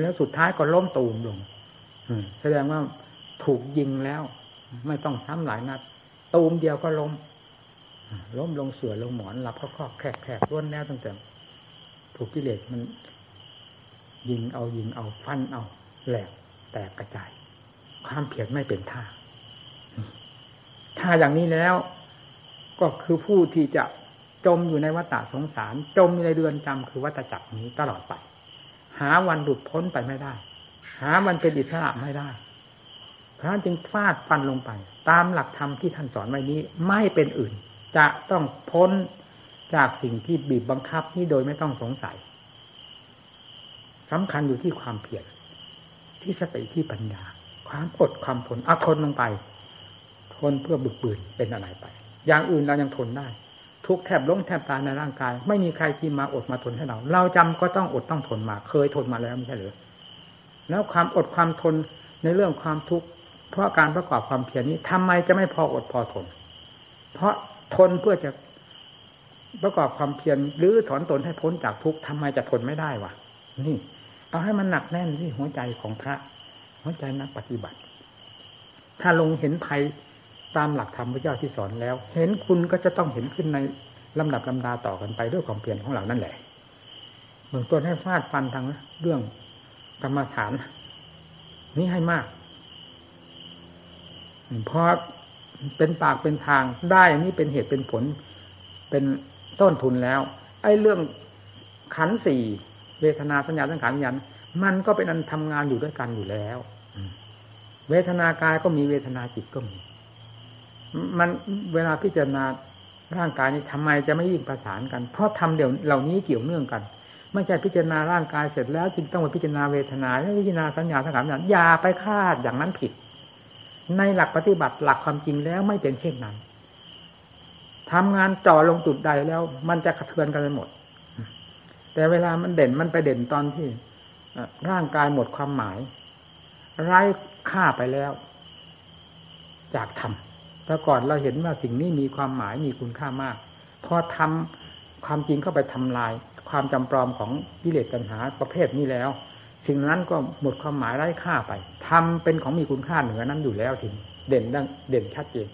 แล้วสุดท้ายก็ล้มตูมลงแสดงว่าถูกยิงแล้ว ไม่ต้องซ้ำหลายนัดตูมเดียวก็ล้ม ล้มลงเสือลงหมอนหลับก็คอแคกแคกร้วนแล้วตั้งแต่ ถูกกิเลสมัน ยิงเอายิงเอาฟันเอาแหลกแตกกระจาย ความเพียรไม่เป็นท่า ถ้าอย่างนี้แล้ว ก็คือผู้ที่จะ จมอยู่ในวัฏสงสาร จมอยู่ในเรือนจำคือวัฏจักรนี้ตลอดไป หาวันหลุดพ้นไปไม่ได้ หาวันเป็นอิสระไม่ได้พราะนั้นจึงฟาดฟันลงไป ตามหลักธรรมที่ท่านสอนไว้นี้ไม่เป็นอื่น จะต้องพ้นจากสิ่งที่บีบบังคับนี้โดยไม่ต้องสงสัยสำคัญอยู่ที่ความเพียรที่สติที่ปัญญา ความอดความทนเอาทนลงไป ทนเพื่อบึกบืนเป็นอะไรไป อย่างอื่นเรายังทนได้ ทุกแทบล้มแทบตายในร่างกาย ไม่มีใครที่มาอดมาทนให้เรา เราจำก็ต้องอดต้องทนมา เคยทนมาแล้วไม่ใช่หรือแล้วความอดความทนในเรื่องความทุกข์เพราะการประกอบความเพียรนี้ทำไมจะไม่พออดพอทน เพราะทนเพื่อจะประกอบความเพียรหรือถอนตนให้พ้นจากทุกข์ทำไมจะทนไม่ได้วะนี่ เอาให้มันหนักแน่นที่หัวใจของพระ หัวใจนักปฏิบัติ ถ้าลงเห็นภัย ตามหลักธรรมพระเจ้าที่สอนแล้ว เห็นคุณก็จะต้องเห็นขึ้นในลำดับลำดาต่อกันไปด้วยความเพียรของเรานั่นแหละเบื้องต้นให้ฟาดฟันทางเรื่องกรรมฐาน นี้ให้มากเพราะเป็นปากเป็นทางได้นนี้เป็นเหตุเป็นผล เป็นต้นทุนแล้ว ไอ้เรื่องขันสี่เวทนาสัญญาสังขารวิญญาณมันก็เป็นอันทำงานอยู่ด้วยกันอยู่แล้ว เวทนากายก็มีเวทนาจิตก็มี มันเวลาพิจารณาร่างกายนี้ทำไมจะไม่ยิ่งประสานกัน เพราะทำเดี๋ยวเหล่านี้เกี่ยวเนื่องกัน ไม่ใช่พิจารณาร่างกายเสร็จแล้วจึงต้องมาพิจารณาเวทนาแล้วพิจารณาสัญญาสังขารวิญญาณอย่าไปคาดอย่างนั้นผิด ในหลักปฏิบัติหลักความจริงแล้วไม่เป็นเช่นนั้นทำงานจ่อลงจุดใดแล้ว มันจะกระเทือนกันไปหมด แต่เวลามันเด่นมันไปเด่นตอนที่ร่างกายหมดความหมาย ไร้ค่าไปแล้ว จากธรรม แต่ก่อนเราเห็นว่าสิ่งนี้มีความหมายมีคุณค่ามาก พอทำความจริงเข้าไปทำลาย ความจำปลอมของกิเลสตัณหาประเภทนี้แล้ว สิ่งนั้นก็หมดความหมายไร้ค่าไปทำเป็นของมีคุณค่าเหนือนั้นอยู่แล้วถึงเด่นดังเด่นชัดเจน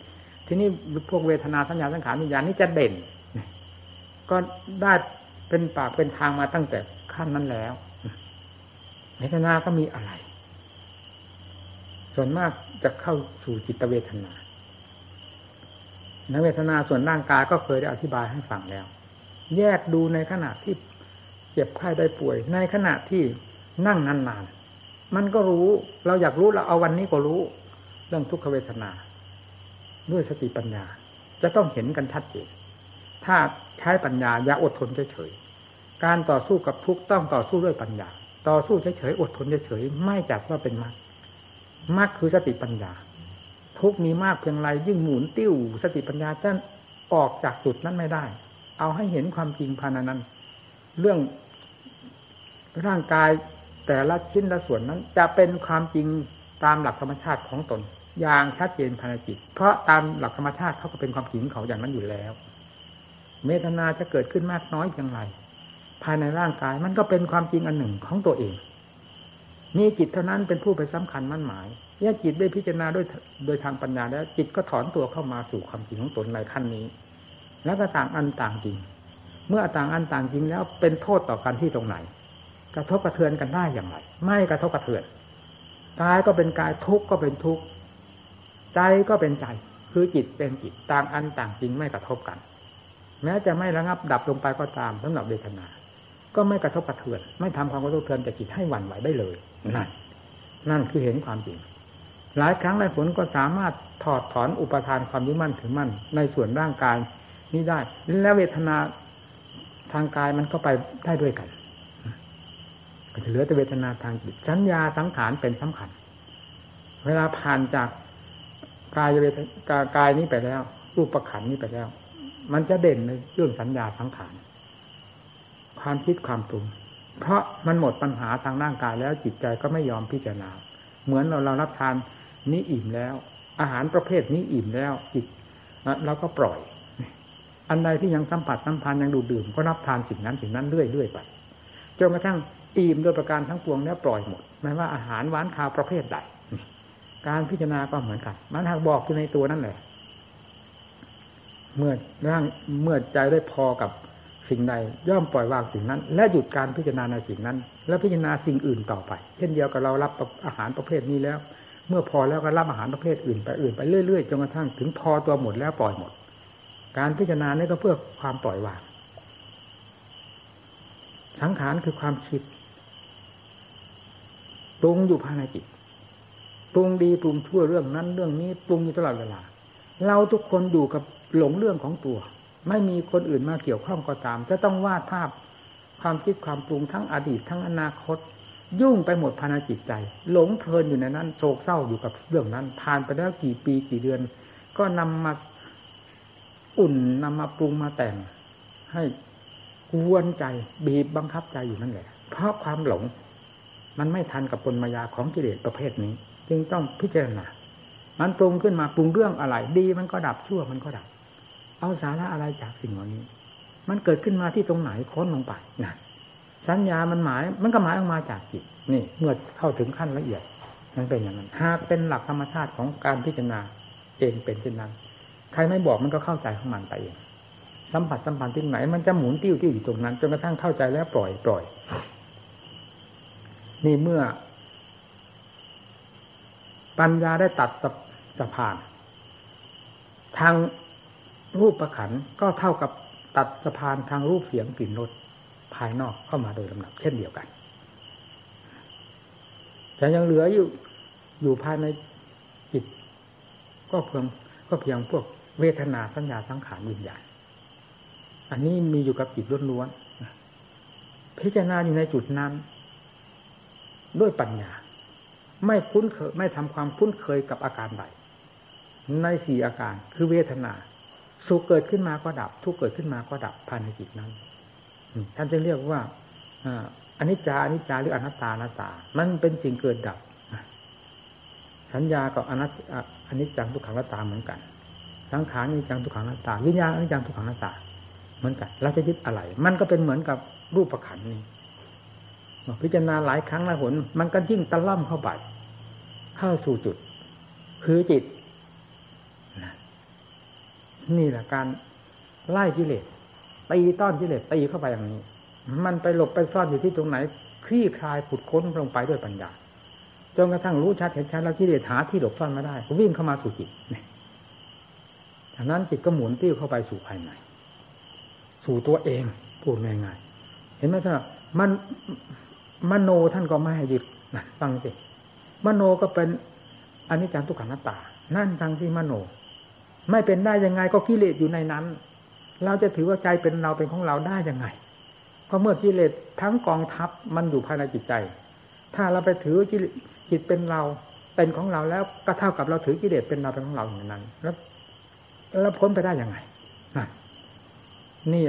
ทีนี้พวกเวทนาสัญญาสังขารวิญญาณนี่จะเด่น ก็ได้เป็นปากเป็นทางมาตั้งแต่ขั้นนั้นแล้วเวทนาก็มีอะไร ส่วนมากจะเข้าสู่จิตเวทนา ในเวทนาส่วนร่างกายก็เคยได้อธิบายให้ฟังแล้ว แยกดูในขณะที่เจ็บไข้ได้ป่วย ในขณะที่นั่งนานๆมันก็รู้เราอยากรู้เราเอาวันนี้ก็รู้ เรื่องทุกขเวทนา ด้วยสติปัญญา จะต้องเห็นกันชัดเจนถ้าใช้ปัญญาอย่าอดทนเฉยๆการต่อสู้กับทุกต้องต่อสู้ด้วยปัญญา ต่อสู้เฉยๆอดทนเฉยๆไม่จัดว่าเป็นมรรคมรรคคือสติปัญญา ทุกมีมากเพียงไรยิ่งหมุนติ้ว สติปัญญาจะออกจากจุดนั้นไม่ได้ เอาให้เห็นความจริงภายในนั้น เรื่องร่างกายแต่ละชิ้นละส่วนนั้น จะเป็นความจริงตามหลักธรรมชาติของตน อย่างชัดเจนภายในจิต เพราะตามหลักธรรมชาติเขาก็เป็นความจริงเขาอย่างนั้นอยู่แล้วเวทนาจะเกิดขึ้นมากน้อยอย่างไรภายในร่างกายมันก็เป็นความจริงอันหนึ่งของตัวเองมีจิตเท่านั้นเป็นผู้ไปสำคัญมั่นหมาย เมื่อจิตได้พิจารณาด้วยโดยทางปัญญาแล้ว จิตก็ถอนตัวเข้ามาสู่ความจริงของตนในขั้นนี้ แล้วก็ต่างอันต่างจริง เมื่อต่างอันต่างจริงแล้วเป็นโทษต่อกันที่ตรงไหน กระทบกระเทือนกันได้อย่างไร ไม่กระทบกระเทือนกายก็เป็นกายทุกข์ก็เป็นทุกข์ใจก็เป็นใจ คือจิตเป็นจิตต่างอันต่างจริงไม่กระทบกัน แม้จะไม่ระงับดับลงไปก็ตามสำหรับเวทนา ก็ไม่กระทบกระเทือน ไม่ทำความกระทบกระเทือนแต่จิตให้หวั่นไหวได้เลยนั่นนั่นคือเห็นความจริง หลายครั้งหลายผลก็สามารถถอดถอนอุปทานความยึดมั่นถือมั่น ในส่วนร่างกายนี้ได้ และเวทนาทางกายมันก็ไปได้ด้วยกันก็จะเหลือแต่เวทนาทางจิตสัญญาสังขารเป็นสำคัญ เวลาผ่านจากกายเวทกายนี้ไปแล้ว รูปประขันนี้ไปแล้ว มันจะเด่นในเรื่องสัญญาสังขารความคิดความปรุงเพราะมันหมดปัญหาทางร่างกายแล้วจิตใจก็ไม่ยอมพิจารณา เหมือนเราเรารับทาน นี้อิ่มแล้ว อาหารประเภทนี้อิ่มแล้วจิตเราก็ปล่อย อันใดที่ยังสัมผัสสัมพันธ์ยังดูดื่มก็รับทานสิ่งนั้นสิ่งนั้นเรื่อยเรื่อยไปจนกระทั่งอิ่มโดยประการทั้งปวงแล้วปล่อยหมดไม่ว่าอาหารหวานคาวประเภทใดการพิจารณาก็เหมือนกัน มันหากบอกอยู่ในตัวนั่นแหละ เมื่อร่างเมื่อใจได้พอกับสิ่งใดย่อมปล่อยวางสิ่งนั้น และหยุดการพิจารณาในสิ่งนั้น แล้วพิจารณาสิ่งอื่นต่อไป เช่นเดียวกับเรารับอาหารประเภทนี้แล้ว เมื่อพอแล้วก็รับอาหารประเภทอื่นไปอื่นไปเรื่อยๆจนกระทั่งถึงพอตัวหมดแล้วปล่อยหมด การพิจารณานี่ก็เพื่อความปล่อยวางสังขารคือความคิดปรุงอยู่ภายในจิตปรุงดีปรุงชั่วเรื่องนั้นเรื่องนี้ปรุงอยู่ตลอดเวลา เราทุกคนอยู่กับหลงเรื่องของตัว ไม่มีคนอื่นมาเกี่ยวข้องก็ตาม จะต้องวาดภาพความคิดความปรุงทั้งอดีตทั้งอนาคต ยุ่งไปหมดภายในจิตใจ หลงเพลินอยู่ในนั้นโศกเศร้าอยู่กับเรื่องนั้น ผ่านไปแล้วกี่ปีกี่เดือน ก็นำมาอุ่นนำมาปรุงมาแต่ง ให้กวนใจบีบบังคับใจอยู่นั่นแหละ เพราะความหลง มันไม่ทันกับปนมายาของกิเลสประเภทนี้ จึงต้องพิจารณา มันปรุงขึ้นมาปรุงเรื่องอะไร ดีมันก็ดับชั่วมันก็ดับ เอาสาระอะไรจากสิ่งเหล่านี้ มันเกิดขึ้นมาที่ตรงไหนค้นลงไปนั่น สัญญามันหมาย มันก็หมายออกมาจากจิต นี่ เมื่อเข้าถึงขั้นละเอียดมันเป็นอย่างนั้นหากเป็นหลักธรรมชาติของการพิจารณาเองเป็นเช่นนั้น ใครไม่บอกมันก็เข้าใจของมันไปเอง สัมผัสสัมพันธ์ที่ไหน มันจะหมุนติ้วติ้วอยู่ตรงนั้นจนกระทั่งเข้าใจแล้วปล่อยปล่อย นี่เมื่อ ปัญญาได้ตัดสะพาน ทางรูปประขันก็เท่ากับตัดสะพานทางรูปเสียงกลิ่นรส ภายนอกเข้ามาโดยลำดับเช่นเดียวกันแต่ยังเหลืออยู่อยู่ภายในจิต ก็เพียงก็เพียงพวกเวทนาสัญญาสังขารวิญญาณอันนี้มีอยู่กับจิตล้วนๆพิจารณาอยู่ในจุดนั้น ด้วยปัญญา ไม่คุ้นเคยไม่ทำความคุ้นเคยกับอาการใดในสี่อาการคือเวทนา สุขเกิดขึ้นมาก็ดับ ทุกเกิดขึ้นมาก็ดับภายในจิตนั้น ท่านจะเรียกว่าอนิจจาอนิจจาหรืออนัตตาอนัตตา มันเป็นสิ่งเกิดดับสัญญากับอนัตอนิจจังทุกขังนัตตาเหมือนกัน สังขารอนิจจังทุกขังนัตตา วิญญาณอนิจจังทุกขังนัตตา เหมือนกันเราจะยึดอะไร มันก็เป็นเหมือนกับรูปประขันนี้พิจารณาหลายครั้งหลายหน มันก็ยิ่งตะล่อมเข้าไปเข้าสู่จุด คือจิตนี่แหละการไล่กิเลส ตีต้อนกิเลสตีเข้าไปอย่างนี้ มันไปหลบไปซ่อนอยู่ที่ตรงไหนคลี่คลายขุดค้นลงไปด้วยปัญญาจนกระทั่งรู้ชัดเห็นชัดแล้วกิเลสหาที่หลบซ่อนไม่ได้วิ่งเข้ามาสู่จิตเนี่ยจากนั้นจิตก็หมุนติ้วเข้าไปสู่ภายในสู่ตัวเองพูดง่ายๆเห็นไหมท่านมันมโนท่านก็ไม่ให้ยึดนะฟังสิมโนก็เป็นอนิจจังทุกขังนัตตา นั่นทางที่มโน ไม่เป็นได้ยังไงก็กิเลสอยู่ในนั้น เราจะถือว่าใจเป็นเราเป็นของเราได้ยังไงก็เมื่อกิเลสทั้งกองทัพมันอยู่ภายในจิตใจ ถ้าเราไปถือจิตเป็นเราเป็นของเราแล้วก็เท่ากับเราถือกิเลสเป็นเราเป็นของเราอย่างนั้น แล้วแล้วพ้นไปได้ยังไงนี่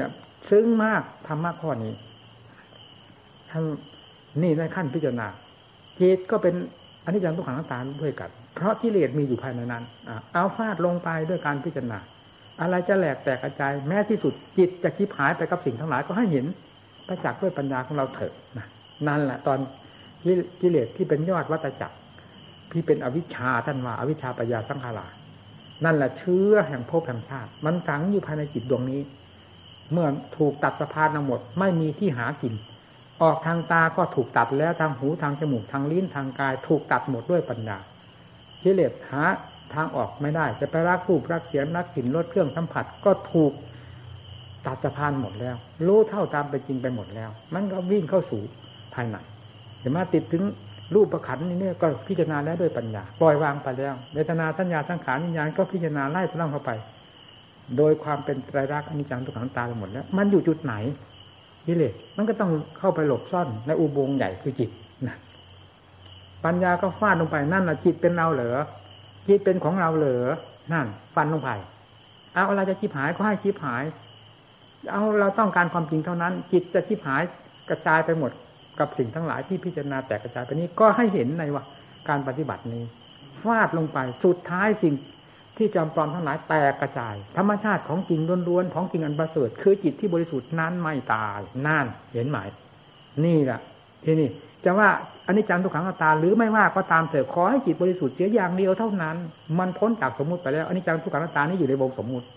ซึ้งมากธรรมะข้อนี้ทั้งนี่ในขั้นพิจารณาจิตก็เป็นอนิจจังทุกขังตาด้วยกัน เพราะกิเลสมีอยู่ภายในนั้นเอาฟาดลงไปด้วยการพิจารณา อะไรจะแหลกแตกกระจายแม้ที่สุดจิตจะคิดหายไปกับสิ่งทั้งหลายก็ให้เห็นประจักษ์ด้วยปัญญาของเราเถิดนะนั่นแหละตอนกิเลสที่เป็นยอดวัตจักรที่เป็นอวิชชาท่านว่าอวิชชาปัญญาสังขารานั่นแหละเชื้อแห่งภพแห่งชาติ มันฝังอยู่ภายในจิตดวงนี้ เมื่อถูกตัดสะพานทั้งหมด ไม่มีที่หากิน ออกทางตาก็ถูกตัดแล้วทางหูทางจมูกทางลิ้นทางกาย ถูกตัดหมดด้วยปัญญากิเลสหา ทางออกไม่ได้ จะไปรักรูปรักเสียงรักกลิ่นรสเครื่องสัมผัสก็ถูกตัดสะพานหมดแล้ว รู้เท่าตามเป็นจริงไปหมดแล้ว มันก็วิ่งเข้าสู่ภายในจะมาติดถึงรูปประขันนี่เนี่ยก็พิจารณาแล้วด้วยปัญญาปล่อยวางไปแล้วเวทนาสัญญาสังขารวิญญาณก็พิจารณาไล่ตล่องเข้าไป โดยความเป็นไตรลักษณ์อนิจจังทุกขังตาไปหมดแล้ว มันอยู่จุดไหนนี่เลยมันก็ต้องเข้าไปหลบซ่อนในอุโบงค์ใหญ่คือจิตนะปัญญาก็ฟาดลงไปนั่นแหละจิตเป็นเราเหรอ จิตเป็นของเราเหรอนั่น ฟันลงไปเอาอะไรจะชิบหายก็ให้ชิบหาย เอาเราต้องการความจริงเท่านั้น จิตจะชิบหายกระจายไปหมดกับสิ่งทั้งหลายที่พิจารณาแตกกระจายไปนี้ก็ให้เห็นในว่าการปฏิบัตินี้ฟาดลงไปสุดท้ายสิ่งที่จำปลอมทั้งหลายแตกกระจาย ธรรมชาติของจริงล้วนๆของจริงอันประเสริฐคือจิตที่บริสุทธิ์นั้นไม่ตายนั่นเห็นไหมนี่แหละที่นี่ จะว่าอันนี้จังทุกขังอตตาหรือไม่ว่าก็ตามเถิดขอให้จิตบริสุทธิ์เสียอย่างเดียวเท่านั้น มันพ้นจากสมมุติไปแล้วอันนี้จังทุกขังอตตานี้อยู่ในวงสมมุติ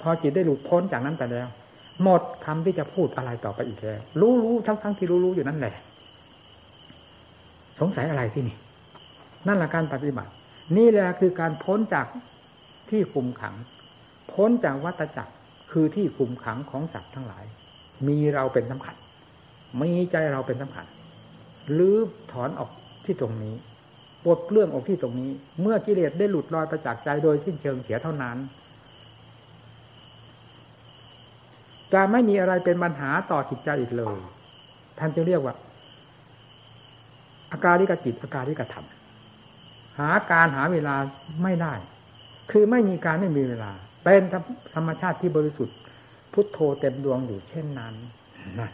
พอจิตได้หลุดพ้นจากนั้นไปแล้ว หมดคำที่จะพูดอะไรต่อไปอีกแล้วรู้รู้ทั้งทั้งที่รู้รู้อยู่นั่นแหละ สงสัยอะไรที่นี่ นั่นแหละการปฏิบัติ นี่แหละคือการพ้นจากที่คุมขัง พ้นจากวัตจักรคือที่คุมขังของสัตว์ทั้งหลาย มีเราเป็นสำคัญมีใจเราเป็นสำคัญ รือถอนออกที่ตรงนี้ปลดเรื่องออกที่ตรงนี้ เมื่อกิเลสได้หลุดลอยไปจากใจโดยสิ้นเชิงเสียเท่านั้นจะไม่มีอะไรเป็นปัญหาต่อจิตใจอีกเลย ท่านจะเรียกว่า อาการที่กจิตอาการที่กระทำหาการหาเวลาไม่ได้ คือไม่มีการไม่มีเวลา เป็นธรรมชาติที่บริสุทธิ์ พุทโธเต็มดวงอยู่เช่นนั้นนะ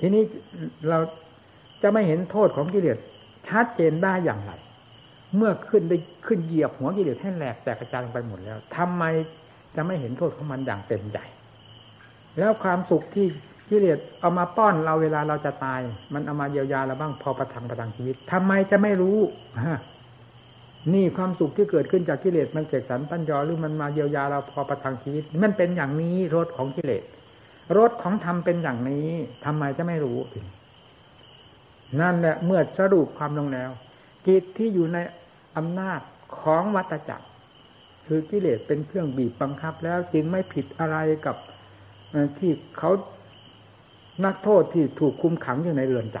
ทีนี้เราจะไม่เห็นโทษของกิเลสชัดเจนได้อย่างไร เมื่อขึ้นได้ขึ้นเหยียบหัวกิเลสให้แหลกแตกกระจายไปหมดแล้วทำไมจะไม่เห็นโทษของมันอย่างเต็มใจ แล้วความสุขที่กิเลสเอามาป้อนเราเวลาเราจะตาย มันเอามาเยียวยาเราบ้างพอประทังประทังชีวิตทำไมจะไม่รู้ฮนี่ความสุขที่เกิดขึ้นจากกิเลสมันเสกสรรปัญญาหรือมันมาเยียวยาเราพอประทังชีวิต มันเป็นอย่างนี้รสของกิเลส รสของธรรมเป็นอย่างนี้ทำไมจะไม่รู้นั่นแหละเมื่อสรุปความลงแล้วจิตที่อยู่ในอำนาจของวัตจักร คือกิเลสเป็นเครื่องบีบบังคับ แล้วจึงไม่ผิดอะไรกับที่เขานักโทษที่ถูกคุมขังอยู่ในเรือนจ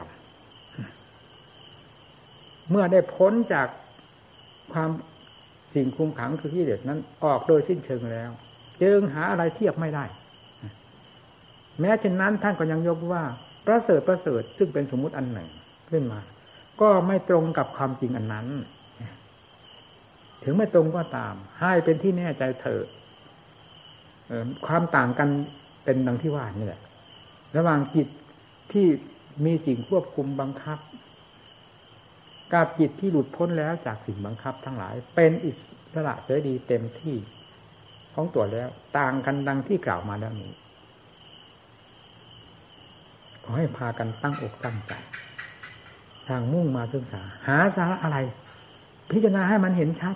ำเมื่อได้พ้นจากความสิ่งคุมขังคือกิเลสนั้นออกโดยสิ้นเชิงแล้ว จึงหาอะไรเทียบไม่ได้ แม้เช่นนั้นท่านก็ยังยกว่าประเสริฐประเสริฐซึ่งเป็นสมมุติอันหนึ่งขึ้นมา ก็ไม่ตรงกับความจริงอันนั้น ถึงไม่ตรงก็ตาม ให้เป็นที่แน่ใจเถอะความต่างกันเป็นดังที่ว่านี่แหละ ระหว่างจิตที่มีสิ่งควบคุมบังคับ กับจิตที่หลุดพ้นแล้วจากสิ่งบังคับทั้งหลาย เป็นอิสระเสรีเต็มที่ของตัวแล้ว ต่างกันดังที่กล่าวมาแล้วนี้ ขอให้พากันตั้งอกตั้งใจทางมุ่งมาศึกษา หาสาระอะไร พิจารณาให้มันเห็นชัด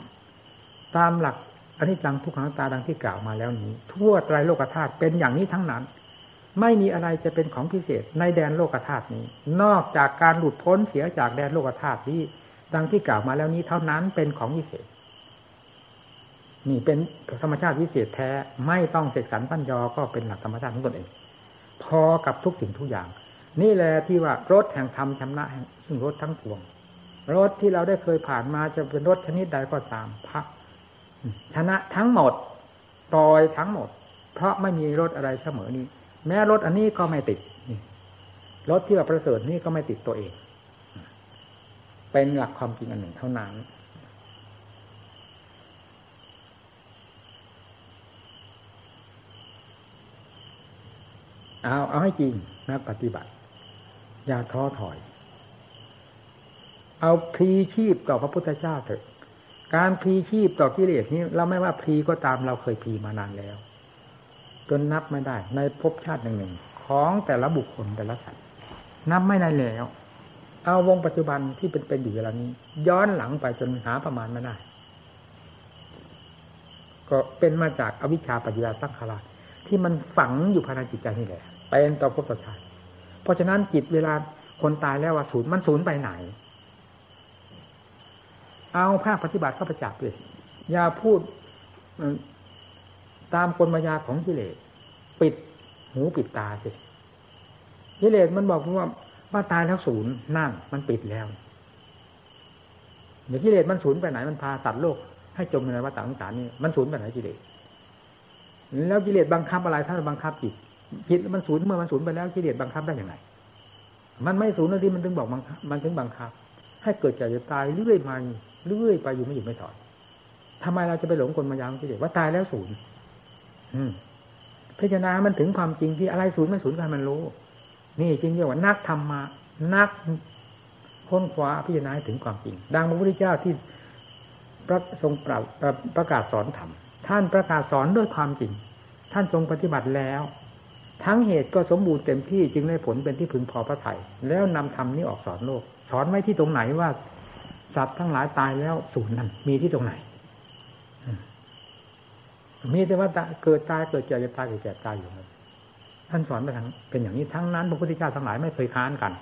ตามหลักอนิจจังทุกขังตาดังที่กล่าวมาแล้วนี้ ทั่วไตรโลกธาตุเป็นอย่างนี้ทั้งนั้น ไม่มีอะไรจะเป็นของพิเศษในแดนโลกธาตุนี้ นอกจากการหลุดพ้นเสียจากแดนโลกธาตุที่ดังที่กล่าวมาแล้วนี้ เท่านั้นเป็นของพิเศษนี่เป็นธรรมชาติพิเศษแท้ไม่ต้องเสกสรรปัญญาก็เป็นหลักธรรมชาติของตนเอง พอกับทุกสิ่งทุกอย่าง นี่แหละที่ว่ารถแห่งธรรมชำนะซึ่งรถทั้งปวง รถที่เราได้เคยผ่านมาจะเป็นรถชนิดใดก็ตามพักชนะทั้งหมดปล่อยทั้งหมด เพราะไม่มีรถอะไรเสมอนี้ แม้รถอันนี้ก็ไม่ติดรถที่ว่าประเสริฐนี่ก็ไม่ติดตัวเอง เป็นหลักความจริงอันหนึ่งเท่านั้น เอาเอาให้จริงนะปฏิบัติ อย่าท้อถอย เอาพลีชีพกับพระพุทธเจ้าเถอะ การพลีชีพต่อกิเลสนี้ เราไม่ว่าพลีก็ตามเราเคยพลีมานานแล้ว จนนับไม่ได้ ในภพชาติหนึ่งหนึ่งของแต่ละบุคคลแต่ละสัตว์นับไม่ได้แล้ว เอาวงปัจจุบันที่เป็นเป็นอยู่เวลานี้ ย้อนหลังไปจนหาประมาณไม่ได้ ก็เป็นมาจากอวิชชาปัจจยาสังขาราที่มันฝังอยู่ภายในจิตใจนี่แหละ เป็นต่อภพชาติเพราะฉะนั้นจิตเวลาคนตายแล้วว่าศูนย์มันศูนย์ไปไหน เอาภาคปฏิบัติเข้าไปจับเลยอย่าพูดตามกลมายาของกิเลสปิดหูปิดตาสิกิเลสมันบอกว่าว่าตายแล้วศูนย์นั่นมันปิดแล้วเดี๋ยวกิเลสมันศูนย์ไปไหนมันพาสัตว์โลกให้จมในวัฏสงสารนี่มันศูนย์ไปไหนกิเลสแล้วกิเลสบังคับอะไรถ้าบังคับจิต จิตมันศูนย์เมื่อมันศูนย์ไปแล้วกิเลสบังคับได้อย่างไรมันไม่ศูนย์นาทีมันถึงบอกมันถึงบังคับ ให้เกิดแก่จะตายเรื่อยมาเรื่อยไปอยู่ไม่หยุดไม่ถอยทำไมเราจะไปหลงกลมายาของกิเลสว่าตายแล้วศูนย์อืมพิจารณามันถึงความจริงที่อะไรศูนย์ไม่ศูนย์กันมันรู้ นี่จริงเรียกว่านักธรรมมานักค้นคว้าพิจารณาถึงความจริง ดังพระพุทธเจ้าที่พระทรงปรประกาศสอนธรรมท่านประกาศสอนด้วยความจริง ท่านทรงปฏิบัติแล้ว ทั้งเหตุก็สมบูรณ์เต็มที่จึงได้ผลเป็นที่พึงพอพระไถ่แล้วนำธรรมนี้ออกสอนโลก สอนไว้ที่ตรงไหนว่าสัตว์ทั้งหลายตายแล้วศูนย์นั้นมีที่ตรงไหนมีแต่ว่าเกิดตายเกิดเจ็บตายเกิดแก่ตายอยู่ท่านสอนไปทั้งเป็นอย่างนี้ทั้งนั้นพระพุทธเจ้าทั้งหลายไม่เคยค้านกัน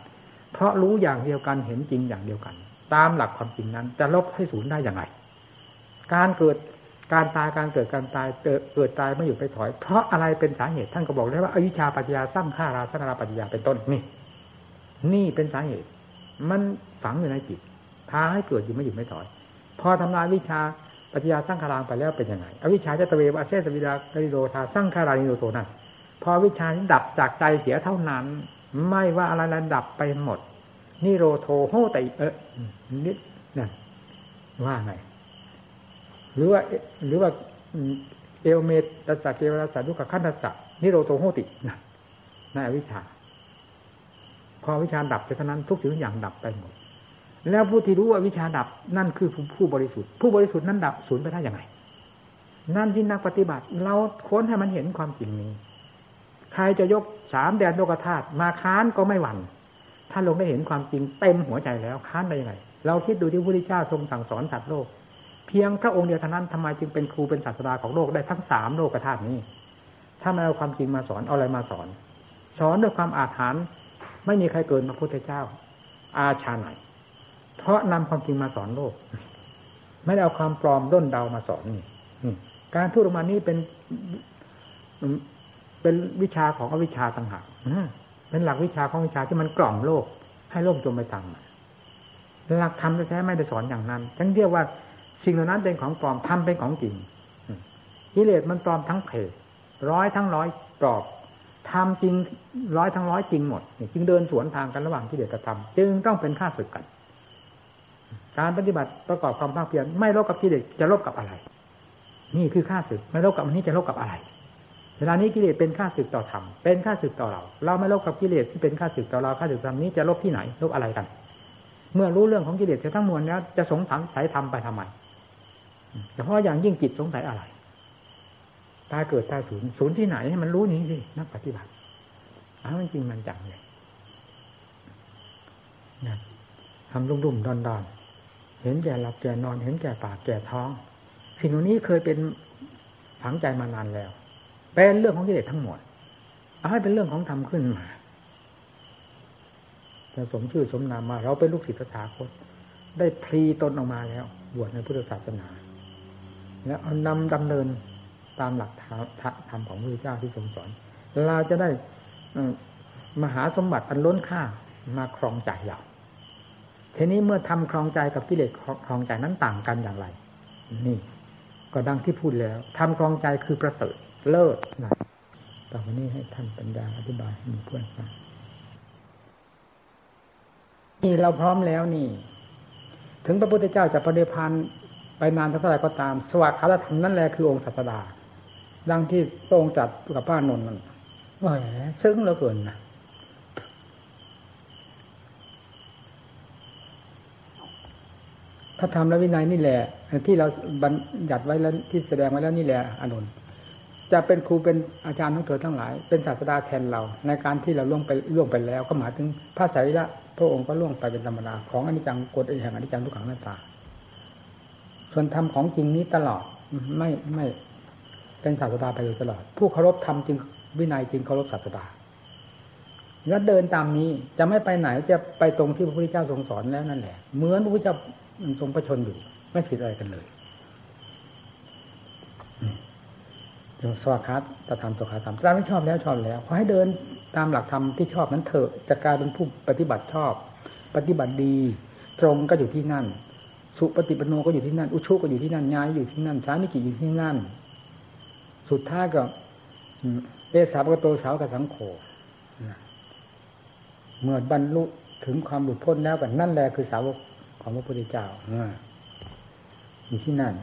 เพราะรู้อย่างเดียวกันเห็นจริงอย่างเดียวกัน ตามหลักความจริงนั้น จะลบให้ศูนย์ได้อย่างไรการเกิด การตายการเกิดการตายเกิดตายไม่อยู่ไปถอย เพราะอะไรเป็นสาเหตุท่านก็บอกได้ว่าอวิชชาปัญญาสร้างฆ่าราสนาปัญญาเป็นต้นนี่ นี่เป็นสาเหตุ มันฝังอยู่ในจิตพาให้เกิดอยู่ไม่อยู่ไม่ถอย พอทำลายวิชาปัญญาสร้างคารางไปแล้วเป็นยังไงอวิชชาจะตะเววาเซสวิดากริโดธาสร้างคารานิโรโตนั่นพอวิชานี้ดับจากใจเสียเท่านั้น ไม่ว่าอะไรระดับไปหมดนิโรโทโหติเออนิดนั่นว่าไง หรือว่า หรือว่าเอลเมตตัสสะเกวรัสสะดุขขันตัสสะนิโรโตโหตินะในอวิชชา พอวิชาดับเท่านั้นทุกสิ่งทุกอย่างดับไปหมด แล้วผู้ที่รู้ว่าวิชาดับนั่นคือผู้บริสุทธิ์ ผู้บริสุทธิ์นั้นดับสูญไปได้ยังไง นั่นที่นักปฏิบัติ เราค้นให้มันเห็นความจริงนี้ ใครจะยกสามแดนโลกธาตุมาค้านก็ไม่หวั่น ถ้าลงได้เห็นความจริงเต็มหัวใจแล้วค้านได้ยังไง เราคิดดูที่พระพุทธเจ้าทรงสั่งสอนสัตว์โลก เพียงพระองค์เดียวเท่านั้นทำไมจึงเป็นครูเป็นศาสดาของโลกได้ทั้งสามโลกธาตุนี้ ถ้าไม่เอาความจริงมาสอนเอาอะไรมาสอน สอนด้วยความอาถรรพ์ไม่มีใครเกินพระพุทธเจ้า อาชาไหน เพราะนำความจริงมาสอนโลก ไม่ได้เอาความปลอมด้นเดามาสอนนี่การพูดออกมานี้เป็นเป็นวิชาของอวิชาต่างหากเป็นหลักวิชาของวิชาที่มันกล่อมโลก ให้โลกจมไปตามหลักธรรมแท้ไม่ได้สอนอย่างนั้นฉันเรียกว่า สิ่งเหล่านั้นเป็นของปลอมทำเป็นของจริงกิเลสมันปลอมทั้งเพศร้อยทั้งร้อยปลอบทำจริงร้อยทั้งร้อยจริงหมดจึงเดินสวนทางกันระหว่างกิเลสกับธรรมจึงต้องเป็นข้าศึกกัน การปฏิบัติประกอบความภาคเพียรไม่ลบกับกิเลสจะลบกับอะไร นี่คือข้าศึกไม่ลบกับอันนี้จะลบกับอะไรเวลานี้กิเลสเป็นข้าศึกต่อธรรมเป็นข้าศึกต่อเรา เราไม่ลบกับกิเลสที่เป็นข้าศึกต่อเราข้าศึกธรรมนี้จะลบที่ไหนลบอะไรกัน เมื่อรู้เรื่องของกิเลสทั้งมวลแล้วจะสงสัยธรรมไปทำไม เฉพาะอย่างยิ่งจิตสงสัยอะไร ตายเกิดตายศูนย์ศูนย์ที่ไหนให้มันรู้นี้สินักปฏิบัติอ้ามันจริงมันจังเลยนะทำรุ่มรุ่มดอนดอนเห็นแก่หลับแก่นอนเห็นแก่ปากแก่ท้อง สิ่งเหล่านี้เคยเป็นฝังใจมานานแล้ว เป็นเรื่องของกิเลสทั้งหมดเอาให้เป็นเรื่องของธรรมขึ้นมาจะสมชื่อสมนามมา เราเป็นลูกศิษย์พระถาคตได้พลีตนออกมาแล้ว บวชในพุทธศาสนา แล้วเอานำดำเนินตามหลักธรรมของพระเจ้าที่ทรงสอน เราจะได้มหาสมบัติอันล้นค่ามาครองใจเราทีนี้เมื่อทำครองใจกับกิเลสครองใจนั้นต่างกันอย่างไร นี่ ก็ดังที่พูดแล้วทำครองใจคือประเสริฐเลิศนะต่อไปนี้ให้ท่านปัญญาอธิบายมีเพื่อนฟังนี่เราพร้อมแล้วนี่ ถึงพระพุทธเจ้าจะประเดพันธ ไปนานเท่าไหร่ก็ตาม สวัสดิ์คารธรรมนั่นแหละคือองค์ศาสดา ดังที่พระองค์จัดกับป้านนท์มันว่าแหมซึ้งเหลือเกินนะพระธรรมและวินัยนี่แหละที่เราบัญญัติไว้แล้วที่แสดงไว้แล้วนี่แหละอนุนจะเป็นครูเป็นอาจารย์ของเธอทั้งหลาย เป็นศาสดาแทนเรา ในการที่เราล่วงไปล่วงไปแล้ว ก็หมายถึงพระสารีละพระองค์ก็ล่วงไปเป็นธรรมดาของอนิจจังกฎแห่งอนิจจังทุกขังหน้าตา ส่วนธรรมของจริงนี้ตลอดไม่ไม่เป็นศาสดาไปโดยตลอด ผู้เคารพธรรมจริงวินัยจริงเคารพศาสดาแล้วเดินตามนี้จะไม่ไปไหนจะไปตรงที่พระพุทธเจ้าทรงสอนแล้วนั่นแหละเหมือนพระพุทธเจ้าทรงประชนอยู่ ไม่ผิดอะไรกันเลยสวาคัตตธรรมสวขาธรรมถ้าไม่ชอบแล้วชอบแล้วขอให้เดินตามหลักธรรมที่ชอบนั้นเถอะจะกลายเป็นผู้ปฏิบัติชอบ ปฏิบัติดี ตรงก็อยู่ที่นั่น สุปฏิปโนก็อยู่ที่นั่น อุชุก็อยู่ที่นั่นญาอยู่ที่นั่นสามิกิอยู่ที่นั่น สุดท้ายก็เอสาปกโตสาวกับสังโฆเมื่อบรรลุถึงความหลุดพ้นแล้วกันนั่นแหละคือสาวกของพระพุทธเจ้าอยู่ที่นั่น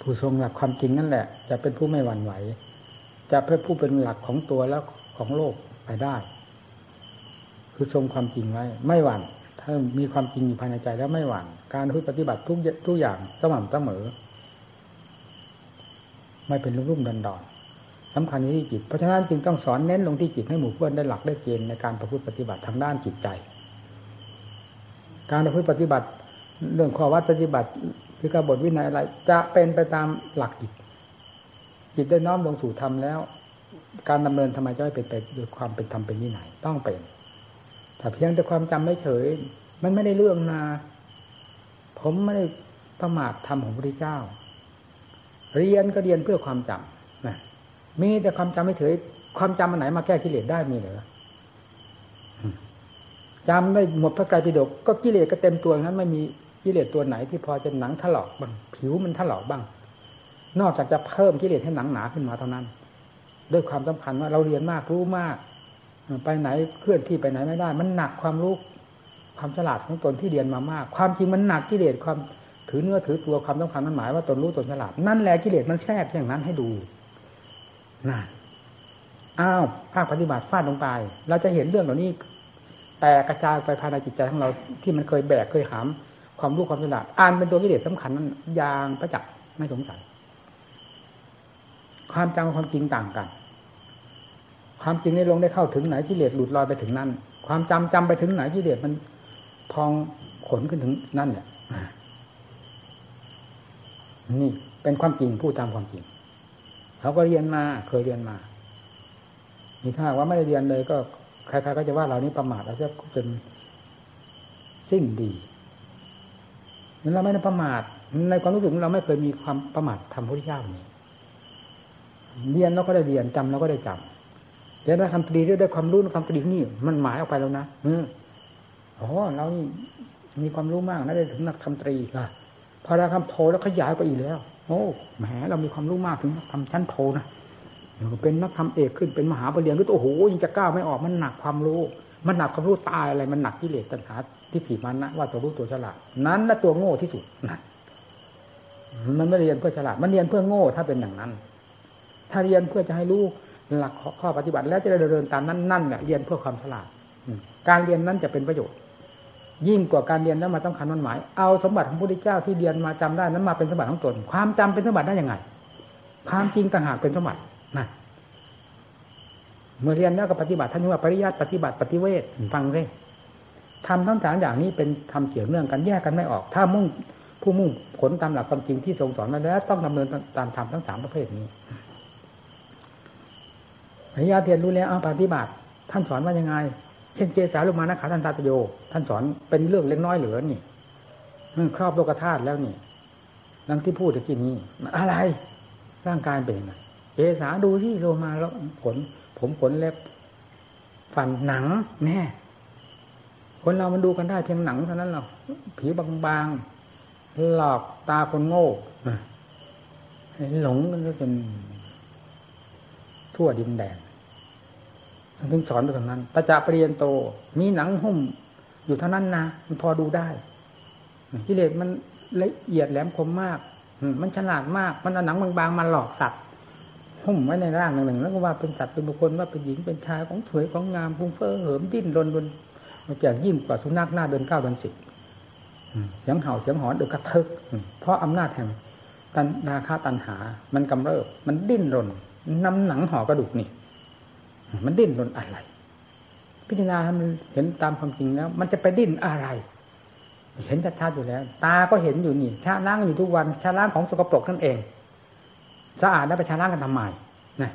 ผู้ทรงหลักความจริงนั่นแหละ จะเป็นผู้ไม่หวั่นไหว จะเป็นผู้เป็นหลักของตัวแล้ว ของโลกไปได้ คือทรงความจริงไว้ ไม่หวั่นถ้ามีความจริงอยู่ภายในใจแล้วไม่หวั่นการปฏิบัติทุกทุกอย่างสม่ำเสมอ ไม่เป็นรุ่มๆดันดอนสำคัญที่จิต เพราะฉะนั้นจึงต้องสอนเน้นลงที่จิตให้หมู่เพื่อนได้หลักได้เกณฑ์ในการประพฤติปฏิบัติทางด้านจิตใจ การประพฤติปฏิบัติเรื่องข้อวัดปฏิบัติคือกบฏวินัยอะไร จะเป็นไปตามหลักจิต จิตได้น้อมลงสู่ธรรมแล้ว การดำเนินทำไมจะไม่เป็นไปด้วยความเป็นธรรมเป็นวินัยต้องเป็นแต่เพียงแต่ความจำไม่เฉย มันไม่ได้เรื่องนาผมไม่ได้ประมาทธรรมของพระพุทธเจ้า เรียนก็เรียนเพื่อความจำนะมีแต่ความจำไม่เฉย ความจำมันไหนมาแก้กิเลสได้มีเหรอจำได้หมดพระไตรปิฎกก็กิเลสก็เต็มตัวนั้น ไม่มีกิเลสตัวไหนที่พอจะหนังถลอกบ้างผิวมันถลอกบ้าง นอกจากจะเพิ่มกิเลสให้หนังหนาขึ้นมาเท่านั้น ด้วยความสำคัญว่าเราเรียนมากรู้มาก ไปไหนเคลื่อนที่ไปไหนไม่ได้ มันหนักความรู้ความฉลาดของตนที่เรียนมามาก ความจริงมันหนักกิเลสความถือเนื้อถือตัวความสำคัญมันหมายว่าตนรู้ตนฉลาดนั่นแหละกิเลสมันแทรกอย่างนั้นให้ดูนั่นอ้าวภาคปฏิบัติฟาดลงไป เราจะเห็นเรื่องเหล่านี้ แต่กระจายไปภายในจิตใจของเราที่มันเคยแบกเคยหาม ความรู้ความฉลาดอ่านเป็นตัวกิเลสสาคัญนั้นยางประจักษ์ไม่สงสัย ความจำความจริงต่างกัน ความจริงในลงได้เข้าถึงไหนกิเลสหลุดลอยไปถึงนั่น ความจำจำไปถึงไหนกิเลสมันพองขนขึ้นถึงนั่นเนี่ยนี่เป็นความจริงพูดตามความจริงเขาก็เรียนมาเคยเรียนมามีถ้าว่าไม่ได้เรียนเลย ก็ใครๆก็จะว่าเรานี้ประมาทแล้วจะเป็นสิ่งดีเราไม่ได้ประมาทในความรู้สึกเราไม่เคยมีความประมาททำพระพุทธเจ้านี่ เรียนเราก็ได้เรียนจำเราก็ได้จำเรียนได้คำตรีได้ความรู้คำตรีนี่ มันหมายออกไปแล้วนะอืออ๋อเรานี่มีความรู้มากนะได้ถึงนักคำตรีค่ะพอเราคำโทแล้วขยายไปอีกแล้ว โอ้แหมเรามีความรู้มากถึงทำชั้นโทนะเป็นนักทำเอกขึ้นเป็นมหาปรริญญาก็โอ้โหยังจะก้าวไม่ออกมันหนักความรู้ มันหนักความรู้ตายอะไร มันหนักกิเลสตัณหาทิฏฐิมันนะว่าตัวรู้ตัวฉลาดนั้นและตัวโง่ที่สุดนั่นมันไม่เรียนเพื่อฉลาดมันเรียนเพื่อโง่ถ้าเป็นอย่างนั้น ถ้าเรียนเพื่อจะให้รู้หลักข้อปฏิบัติ แล้วจะได้เดินตามนั้นนั่นเนี่ยเรียนเพื่อความฉลาดการเรียนนั้นจะเป็นประโยชน์ ยิ่งกว่าการเรียนแล้วมาต้องคันมันหมาย เอาสมบัติของพระพุทธเจ้าที่เรียนมาจำได้นั้นมาเป็นสมบัติของตน ความจำเป็นสมบัติได้ยังไง ความจริงต่างหากเป็นสมบัตินะเมื่อเรียนแล้วก็ปฏิบัติท่านว่าปริยัติปฏิบัติปฏิเวทฟังเลยทำทั้งสามอย่างนี้เป็นทำเกี่ยวเนื่องกันแยกกันไม่ออก ถ้ามุ่งผู้มุ่งผลตามหลักความจริงที่ทรงสอนมาแล้ว ต้องดำเนินตามธรรมทั้งสามประเภทนี้ พระยาเทียนรู้แล้วเอาปฏิบัติ ท่านสอนว่ายังไง เช่นเจสาลุมานะขาท่านตาตโย ท่านสอนเป็นเรื่องเล็กน้อยเหลือนี่มันครอบโลกธาตุแล้วนี่ดังที่พูดตะกี้นี้อะไรร่างกายเป็นไงเจสาดูที่โลมาแล้วขนผมขนเล็บฟันหนังแน่คนเรามันดูกันได้เพียงหนังเท่านั้นหรอกผิวบางๆหลอกตาคนโง่หลงกันก็จนทั่วดินแดน ถึงสอนไปตรงนั้นตาจาปรียนโต มีหนังหุ้มอยู่เท่านั้นนะมันพอดูได้กิเลสมันละเอียดแหลมคมมากมันฉลาดมาก มันเอาหนังบางๆมาหลอกสัตว์หุ้มไว้ในร่างหนึ่งๆแล้วก็ว่าเป็นสัตว์เป็นบุคคลว่าเป็นหญิงเป็นชายของสวยของงามฟุ้งเฟ้อเหิมดิ้นรนบนมันจะยิ่งกว่าสุนัขหน้าเดินเก้าเดินสิบเสียงเห่าเสียงหอนเดือดกระทึก เพราะอำนาจแห่งตันราคาตันหา มันกำเริบ มันดิ้นรนน้ำหนังห่อกระดูกนี่ มันดิ้นรนอะไร พิจารณามันเห็นตามความจริงแล้ว มันจะไปดิ้นอะไร เห็นชัดๆอยู่แล้ว ตาก็เห็นอยู่นี่ชาล้างอยู่ทุกวันชาล้างของสกปรกนั่นเอง สะอาดแล้วไปชาล้างกันทำไมนะ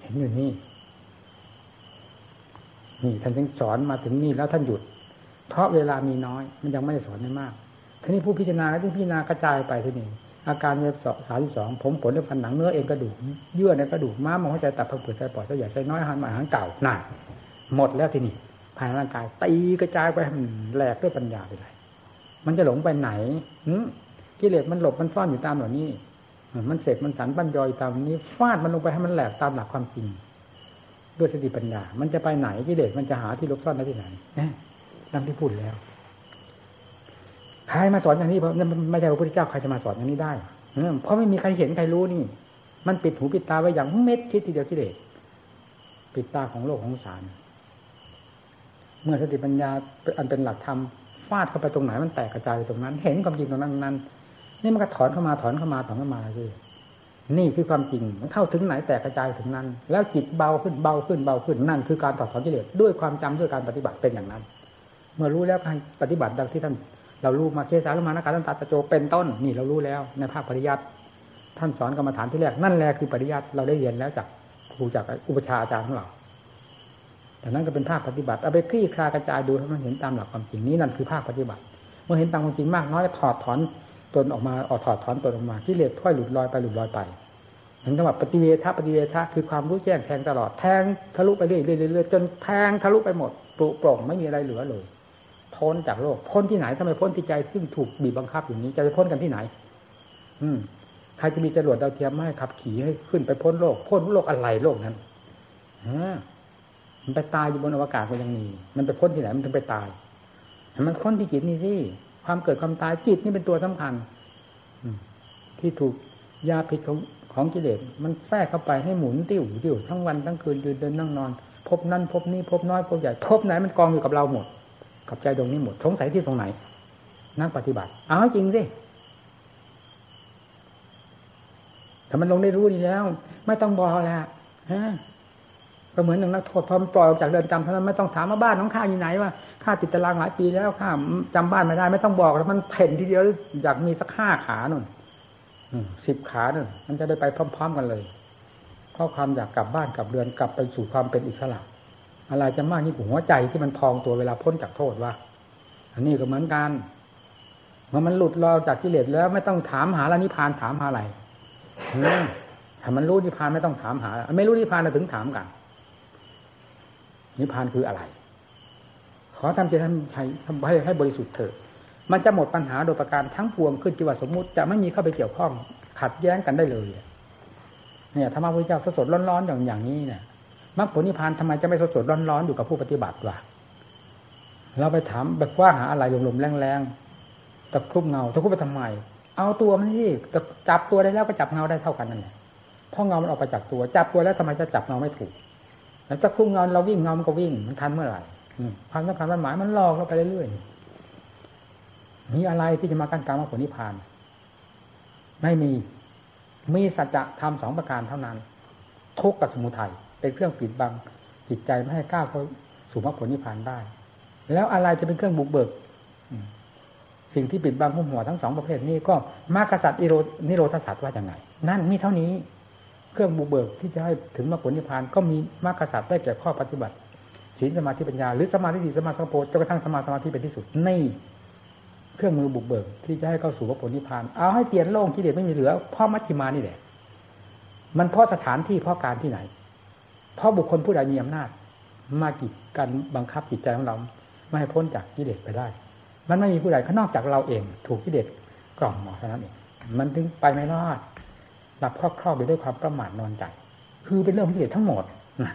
เห็นอยู่นี่นี่ท่านจึงสอนมาถึงนี่แล้วท่านหยุด เพราะเวลามีน้อย มันยังไม่ได้สอนได้มากทีนี้ผู้พิจารณาแล้วที่พิจารณากระจายไปทีนี้ อาการเวฟสามสิบสองผมผลในพันหนังเนื้อเองกระดูกเยื่อในกระดูกม้ามองหัวใจตับพังผืดใจปอดใจใหญ่ใจน้อยหันมาหันเก่าหนาหมดแล้วทีนี้ภายในร่างกายตีกระจายไปแหลกด้วยปัญญาไปเลยมันจะหลงไปไหนกิเลสมันหลบมันซ่อนอยู่ตามเหล่านี้มันเสกมันสันบัญยอยตามนี้ฟาดมันลงไปให้มันแหลกตามหลักความจริงด้วยสติปัญญา มันจะไปไหนกิเลสมันจะหาที่ลบซ่อนได้ที่ไหนดังที่พูดแล้ว ใครมาสอนอย่างนี้เพราะไม่ใช่พระพุทธเจ้าใครจะมาสอนอย่างนี้ได้เพราะไม่มีใครเห็นใครรู้นี่ มันปิดหูปิดตาไว้อย่างเม็ดคิดทีเดียวกิเลสปิดตาของโลกของสาร เมื่อสติปัญญาอันเป็นหลักธรรมฟาดเข้าไปตรงไหนมันแตกกระจายไปตรงนั้น เห็นความจริงตรงนั้นนั้นนี่มันก็ถอนเข้ามาถอนเข้ามาถอนเข้ามาสินี่คือความจริงมันเข้าถึงไหนแตกกระจายถึงนั้น แล้วจิตเบาขึ้นเบาขึ้นเบาขึ้นนั่นคือการถอดถอนกิเลสด้วยความจำด้วยการปฏิบัติเป็นอย่างนั้น เมื่อรู้แล้วการปฏิบัติดังที่ท่าน เรารู้มาเคสาลมานาการตันตาตะโจเป็นต้นนี่เรารู้แล้ว ในภาคปริยัติท่านสอนกรรมฐานที่แรกนั่นแหละคือปริยัติเราได้เรียนแล้วจากครูจากอุปชาอาจารย์ของเราแต่นั้นก็เป็นภาคปฏิบัติเอาไปคลี่คลากระจายดูให้มันเห็นตามหลักความจริงนี้นั่นคือภาคปฏิบัติ เมื่อเห็นตามความจริงมากน้อยถอดถอนตนออกมาออกถอดถอนตนออกมาที่เลสค่อยหลุดลอยไปหลุดลอยไปเหมือนกับว่าปฏิเวทปฏิเวทคือความรู้แจ้งแทงตลอดแทงทะลุไปเรื่อยๆจนแทงทะลุไปหมดปลุกปล่องไม่มีอะไรเหลือเลย พ้นจากโลก พ้นที่ไหนทำไมพ้นที่ใจซึ่งถูกบีบบังคับอย่างนี้จะไปพ้นกันที่ไหน อืมใครจะมีจรวดดาวเทียมไม่ขับขี่ให้ขึ้นไปพ้นโลก พ้นโลกอะไรโลกนั้นฮะมันไปตายอยู่บนอวกาศก็ยังมี มันไปพ้นที่ไหนมันถึงไปตายมันพ้นที่จิตนี่สิความเกิดความตายจิตนี่เป็นตัวสำคัญที่ถูกยาพิษของของกิเลสมันแทรกเข้าไปให้หมุนติ้วติ้วทั้งวันทั้งคืนยืนเดินนั่งนอน พบนั่นพบนี้พบน้อยพบใหญ่พบไหนมันกองอยู่กับเราหมด กับใจตรงนี้หมดสงสัยที่ตรงไหน นักปฏิบัติ เอาจริงสิถ้ามันลงได้รู้ดีแล้ว ไม่ต้องบอกแล้วฮะก็เหมือนหนึ่งนักโทษพอมันปล่อยออกจากเรือนจำเท่านั้นไม่ต้องถามว่าบ้านน้องข้าอยู่ไหนว่าข้าติดตารางหลายปีแล้วข้าจำบ้านไม่ได้ ไม่ต้องบอกแล้วมันเพ่นทีเดียวอยากมีสักห้าขาหน่นสิบขาหนึ่งมันจะได้ไปพร้อม ๆ กันเลยเพราะความอยากกลับบ้านกลับเรือนกลับไปสู่ความเป็นอิสระ อะไรจะมากนี่หัวใจที่มันพองตัวเวลาพ้นจากโทษว่า อันนี้ก็เหมือนกันเมื่อมันหลุดเรอจากกิเลสแล้วไม่ต้องถามหาละนิพานถามหาอะไรถ้ามันรู้นิพพานไม่ต้องถามหา ไม่รู้นิพพานเราถึงถามกัน นิพพานคืออะไร ขอทำใจทำให้ให้ให้บริสุทธิ์เถอะมันจะหมดปัญหาโดยประการทั้งปวงขึ้นจิตว่าสมมุติจะไม่มีเข้าไปเกี่ยวข้องขัดแย้งกันได้เลยเนี่ยธรรมะพุทธเจ้าสดร้อนๆอย่างอย่างนี้เนี่ย มรรคผลนิพพานทำไมจะไม่สดสดร้อนๆอนอยู่กับผู้ปฏิบัติวะเราไปถามแบบว่าหาอะไรลมๆแรงๆตะคุบเงาตะคุบไปทำไม เอาตัวมันที่จับตัวได้แล้วก็จับเงาได้เท่ากันนั่นแหละเพราะเงามันออกไปจากตัวจับตัวแล้วทำไมจะจับเงาไม่ถูกแล้วตะคุบเงาเราวิ่งเงามันก็วิ่งมันทันเมื่อไหร่ความสำคัญมันหมายมันลอกเราไปเรื่อยๆมีอะไรที่จะมากั้นกลางมรรคผลนิพพาน ไม่มีมีสัจธรรมสองประการเท่านั้น ทุกข์กับสมุทัย เป็นเครื่องปิดบังจิตใจไม่ให้ก้าวเข้าสู่มรรคผลนิพพานได้ แล้วอะไรจะเป็นเครื่องบุกเบิกสิ่งที่ปิดบังหุ้มหัวทั้งสองประเภทนี้ก็มรรคสัตว์อิโรนิโรธสัตว์ว่าอย่างไง นั่นมีเท่านี้ เครื่องบุกเบิกที่จะให้ถึงมรรคผลนิพพานก็มีมรรคสัตว์ได้แก่ข้อปฏิบัติศีลสมาธิปัญญาหรือสมาธิสมาสมาธิจนกระทั่งสมาสมาธิเป็นที่สุดนี่เครื่องมือบุกเบิกที่จะให้เข้าสู่มรรคผลนิพพานเอาให้เตียนโล่งที่เด็ดไม่มีเหลือพ่อมัชฌิมานี่แหละมันเพราะสถานที่เพราะการที่ไหน เพราะบุคคลผู้ใดมีอำนาจ มากีดกันบังคับจิตใจของเรา ไม่ให้พ้นจากกิเลสไปได้ มันไม่มีผู้ใดข้านอกจากเราเอง ถูกกิเลสกล่อมหมอเท่านั้นเองมันถึงไปไม่รอดหลับครอบครอบไปด้วยความประมาทนอนใจ คือเป็นเรื่องของกิเลสทั้งหมดนะ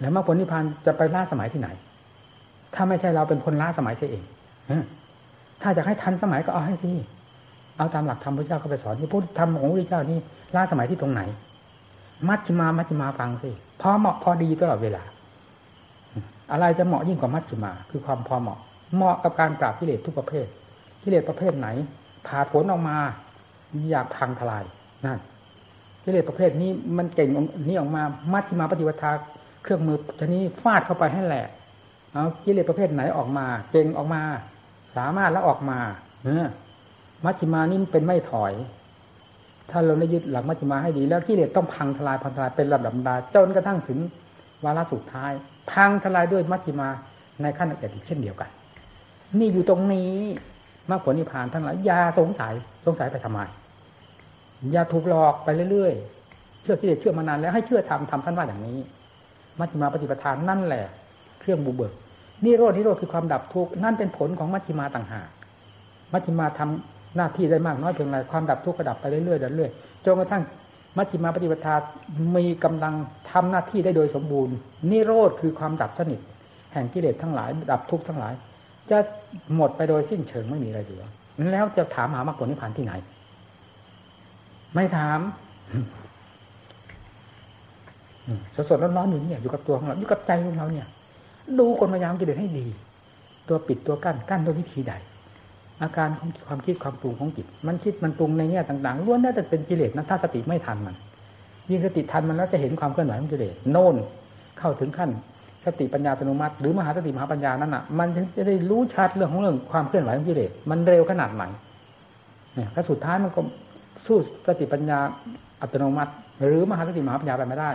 แล้วมรรคผลนิพพานจะไปล่าสมัยที่ไหน ถ้าไม่ใช่เราเป็นคนล่าสมัยเสียเองถ้าจะให้ทันสมัยก็เอาให้ที่เอาตามหลักธรรมพระเจ้าเขาไปสอนที่พุทธธรรมของพระเจ้านี่ล้าสมัยที่ตรงไหน มัชฌิมามัชฌิมาฟังสิพอเหมาะพอดีตลอดเวลา อะไรจะเหมาะยิ่งกว่ามัชฌิมา คือความพอเหมาะ เหมาะกับการปราบกิเลสทุกประเภทกิเลสประเภทไหนผ่าผลออกมา อยากพังทลายนั่นกิเลสประเภทนี้มันเก่งนี่ออกมามัชฌิมาปฏิวัติเครื่องมือชนี้ฟาดเข้าไปให้แหละเอากิเลสประเภทไหนออกมา เก่งออกมา สามารถแล้วออกมาเออมัชฌิมานี่เป็นไม่ถอย ถ้าเราได้ยึดหลักมัชฌิมาให้ดี แล้วกิเลสต้องพังทลายพังทลายเป็นลำดับดาจนกระทั่งถึงวาระสุดท้าย พังทลายด้วยมัชฌิมาในขั้นละเอียดอีกเช่นเดียวกัน นี่อยู่ตรงนี้มรรคผลนิพพานทั้งหลายอย่าสงสัยสงสัยไปทำไมอย่าถูกหลอกไปเรื่อยๆเชื่อกิเลสเชื่อมานานแล้วให้เชื่อทำทำท่านว่าอย่างนี้มัชฌิมาปฏิปทานนั่นแหละ เครื่องบุเบิกนี่โรดนี่โรดคือความดับทุกข์นั่นเป็นผลของมัชฌิมาต่างหากมัชฌิมาทำ หน้าที่ได้มากน้อยเพียงไรความดับทุกข์ก็ดับไปเรื่อยๆเรื่อยๆจนกระทั่งมัชฌิมาปฏิปทามีกำลังทำหน้าที่ได้โดยสมบูรณ์นิโรธคือความดับสนิท แห่งกิเลสทั้งหลาย ดับทุกข์ทั้งหลาย จะหมดไปโดยสิ้นเชิงไม่มีอะไรเหลือแล้วจะถามหามรรคผลนิพพานที่ไหน ไม่ถามสดๆร้อนๆอยู่เนี่ยอยู่กับตัวของเราอยู่กับใจของเราเนี่ย ดูคนพยายามกิเลสให้ดี ตัวปิดตัวกั้นกั้นด้วยวิธีใด อาการของความคิดความปรุงของจิต มันคิดมันปรุงในแง่ต่างๆล้วนแล้วแต่เป็นกิเลสนะถ้าสติไม่ทันมันยิ่งสติทันมันแล้วจะเห็นความเคลื่อนไหวของกิเลสโน่นเข้าถึงขั้น สติปัญญาอัตโนมัติหรือมหาสติมหาปัญญานั้นอะ มันจะได้รู้ชัดเรื่องของเรื่องความเคลื่อนไหวของกิเลสมันเร็วขนาดไหนเนี่ยถ้าสุดท้ายมันก็สู้สติปัญญาอัตโนมัติ หรือมหาสติมหาปัญญาไปไม่ได้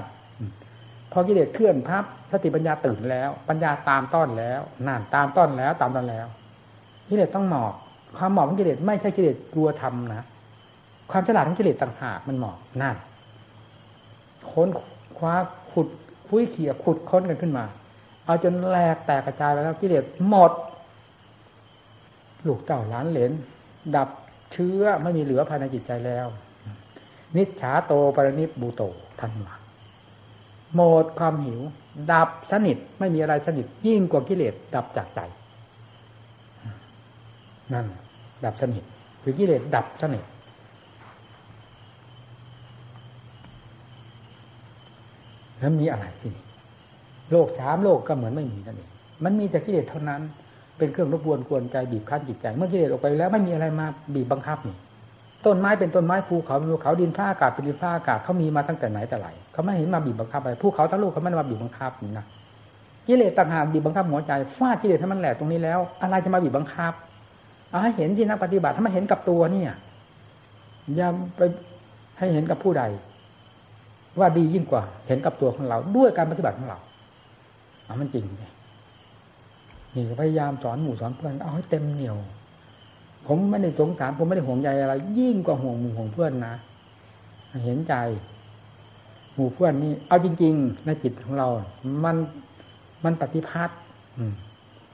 พอกิเลสเคลื่อนพับสติปัญญาตื่นแล้ว ปัญญาตามต้อนแล้วนั่นตามต้อนแล้วตามต้อนแล้วกิเลสต้องหมอบ ความหมอบของกิเลสไม่ใช่กิเลสกลัวทำนะความฉลาดของกิเลสต่างหากมันหมอบนั่นค้นคว้าขุดคุยเขี่ยขุดค้นกันขึ้นมา เอาจนแหลกแตกกระจายไปแล้วกิเลสหมดลูกเต่าล้านเหรนดับเชื้อไม่มีเหลือภายในจิตใจแล้ว นิจฉาโตปรนิบูโตทันว่าหมดความหิว ดับสนิทไม่มีอะไรสนิทยิ่งกว่ากิเลสดับจากใจ นั่น ดับสนิทคือกิเลสดับสนิทแล้วมีอะไรที่นี่โลกสามโลกก็เหมือนไม่มีนั่นเองมันมีแต่กิเลสเท่านั้น เป็นเครื่องรบกวนกวนใจบีบคั้นจิตใจ เมื่อกิเลสออกไปแล้วไม่มีอะไรมาบีบบังคับนี่ต้นไม้เป็นต้นไม้ภูเขาเป็นภูเขาดินฟ้าอากาศเป็นดินฟ้าอากาศเขามีมาตั้งแต่ไหนแต่ไรเขาไม่เห็นมาบีบบังคับอะไรภูเขาทั้งลูกเขาไม่ได้มาบีบบังคับนะกิเลสต่างหากบีบบังคับหัวใจฟาดกิเลสให้มันแหลกตรงนี้แล้ว อะไรจะมาบีบบังคับ เอาให้เห็นที่นักปฏิบัติถ้ามันเห็นกับตัวเนี่ยอย่าไปให้เห็นกับผู้ใด ว่าดียิ่งกว่า เห็นกับตัวของเรา ด้วยการปฏิบัติของเราเอามันจริงนี่พยายามสอนหมู่สอนเพื่อนเอาให้เต็มเหนียว ผมไม่ได้สงสารผมไม่ได้ห่วงใยอะไร ยิ่งกว่าห่วงหมู่ห่วงเพื่อนนะเห็นใจ หมู่เพื่อนนี่เอาจริง ๆ ในจิตของเรา มันมันปฏิพัทธ์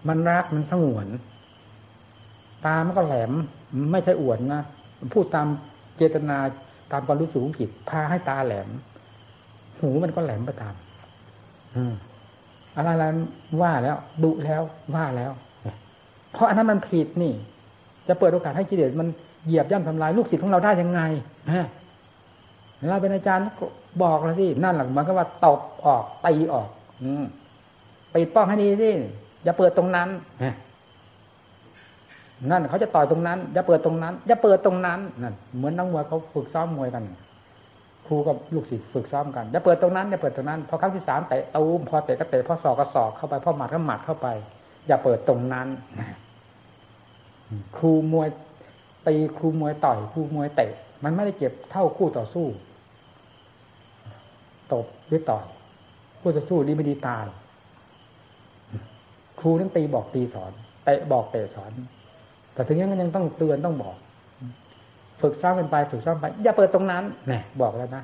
มันรักมันสงวน ตามันก็แหลม ไม่ใช่อวดนะพูดตามเจตนาตามความรู้สึกของจิตพาให้ตาแหลม หูมันก็แหลมไปตามอืมอะไรอะไรว่าแล้วดุแล้วว่าแล้ว เพราะอันนั้นมันผิดนี่ จะเปิดโอกาสให้กิเลสมันเหยียบย่ำทำลายลูกศิษย์ของเราได้ยังไงฮะเราเป็นอาจารย์บอกแล้วสินั่นหลังมันก็ว่าตบออกตีออก อืมไปป้องให้ดีสิอย่าเปิดตรงนั้น นั่นเขาจะต่อยตรงนั้นอย่าเปิดตรงนั้นอย่าเปิดตรงนั้นนั่นเหมือนนักมวยเขาฝึกซ้อมมวยกันครูกับลูกศิษย์ฝึกซ้อมกันอย่าเปิดตรงนั้นอย่าเปิดตรงนั้นพอครั้งที่สามเตะตูมพอเตะก็เตะพอสอกก็สอกเข้าไปพอหมัดก็หมัดเข้าไป อย่าเปิดตรงนั้นครูมวยตีครูมวยต่อยครูมวยเตะ มันไม่ได้เจ็บเท่าคู่ต่อสู้ตบหรือต่อยคู่ต่อสู้ดีไม่ดีตายครูต้องตีบอกตีสอนเตะบอกเตะสอน แต่ถึงอย่างนั้นยังต้องเตือนต้องบอก ฝึกซ้อมกันไป ฝึกซ้อมไป อย่าเปิดตรงนั้นเนี่ยบอกแล้วนะ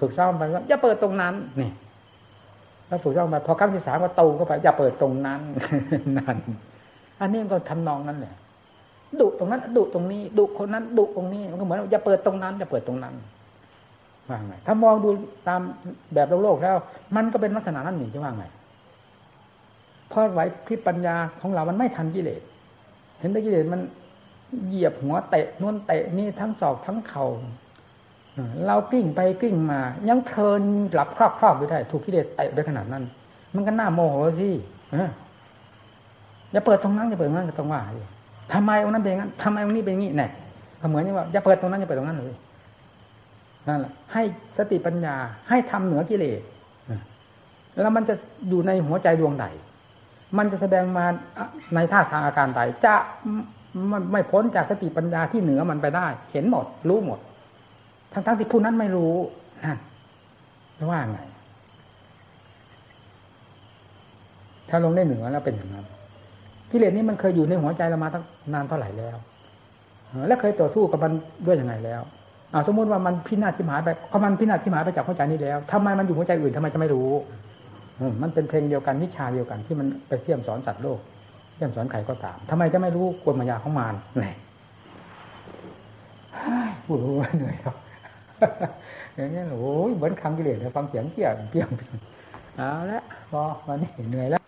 ฝึกซ้อมไปว่าอย่าเปิดตรงนั้นเนี่ยแล้วฝึกซ้อมไปพอครั้งที่สามก็ตูเข้าไป อย่าเปิดตรงนั้นนั่นอันนี้ก็ทำนองนั้นแหละดุตรงนั้นดุตรงนี้ดุคนนั้นดุตรงนี้มันก็เหมือนอย่าเปิดตรงนั้นอย่าเปิดตรงนั้นว่าไงถ้ามองดูตามแบบโลกโลกแล้ว มันก็เป็นลักษณะนั้นหนึ่งจะว่าไงเพราะไว้พิปัญญาของเรามันไม่ทันกิเลส เห็นได้กิเลสมันเหยียบหัวเตะนวนเตะนี่ทั้งศอกทั้งเข่าเรากลิ้งไปกลิ้งมา ยังเพลินหลับครอบครอบอยู่ได้ ถูกกิเลสเตะไปขนาดนั้น มันก็น่าโมโหสิอย่าเปิดตรงนั้นอย่าเปิดตรงนั้นก็ต้องว่าทำไมองนั้นเป็นงั้นทำไมองนี้เป็นงี้แน่เหมือนว่าอย่าเปิดตรงนั้นอย่าเปิดตรงนั้นเลยนั่นแหละให้สติปัญญาให้ทำเหนือกิเลสแล้วมันจะอยู่ในหัวใจดวงใด มันจะแสดงมาในท่าทางอาการใดจะมันไม่พ้นจากสติปัญญาที่เหนือมันไปได้ เห็นหมด รู้หมด ทั้งทั้งที่ผู้นั้นไม่รู้นั่นว่าไง ถ้าลงได้เหนือแล้วเป็นอย่างนั้นกิเลสนี้มันเคยอยู่ในหัวใจเรามาตั้งนานเท่าไหร่แล้วและเคยต่อสู้กับมันด้วยยังไงแล้วอาสมมติว่ามันพินาศทิมหายไปก็มันพินาศทิมหายไปจากหัวใจนี้แล้วทำไมมันอยู่หัวใจอื่นทำไมจะไม่รู้ มันเป็นเพลงเดียวกันวิชาเดียวกันที่มันไปเสี่ยมสอนสัตว์โลกเสี่ยมสอนใครก็ตามทำไมจะไม่รู้กลมายาของมารแหนพูดรู้เหนื่อยแล้วอย่างนี้โอ้ยเหมือนคำกิเลสฟังเสียงเกี่ยงเกี่ยงเอาละพอวันนี้เหนื่อยแล้ว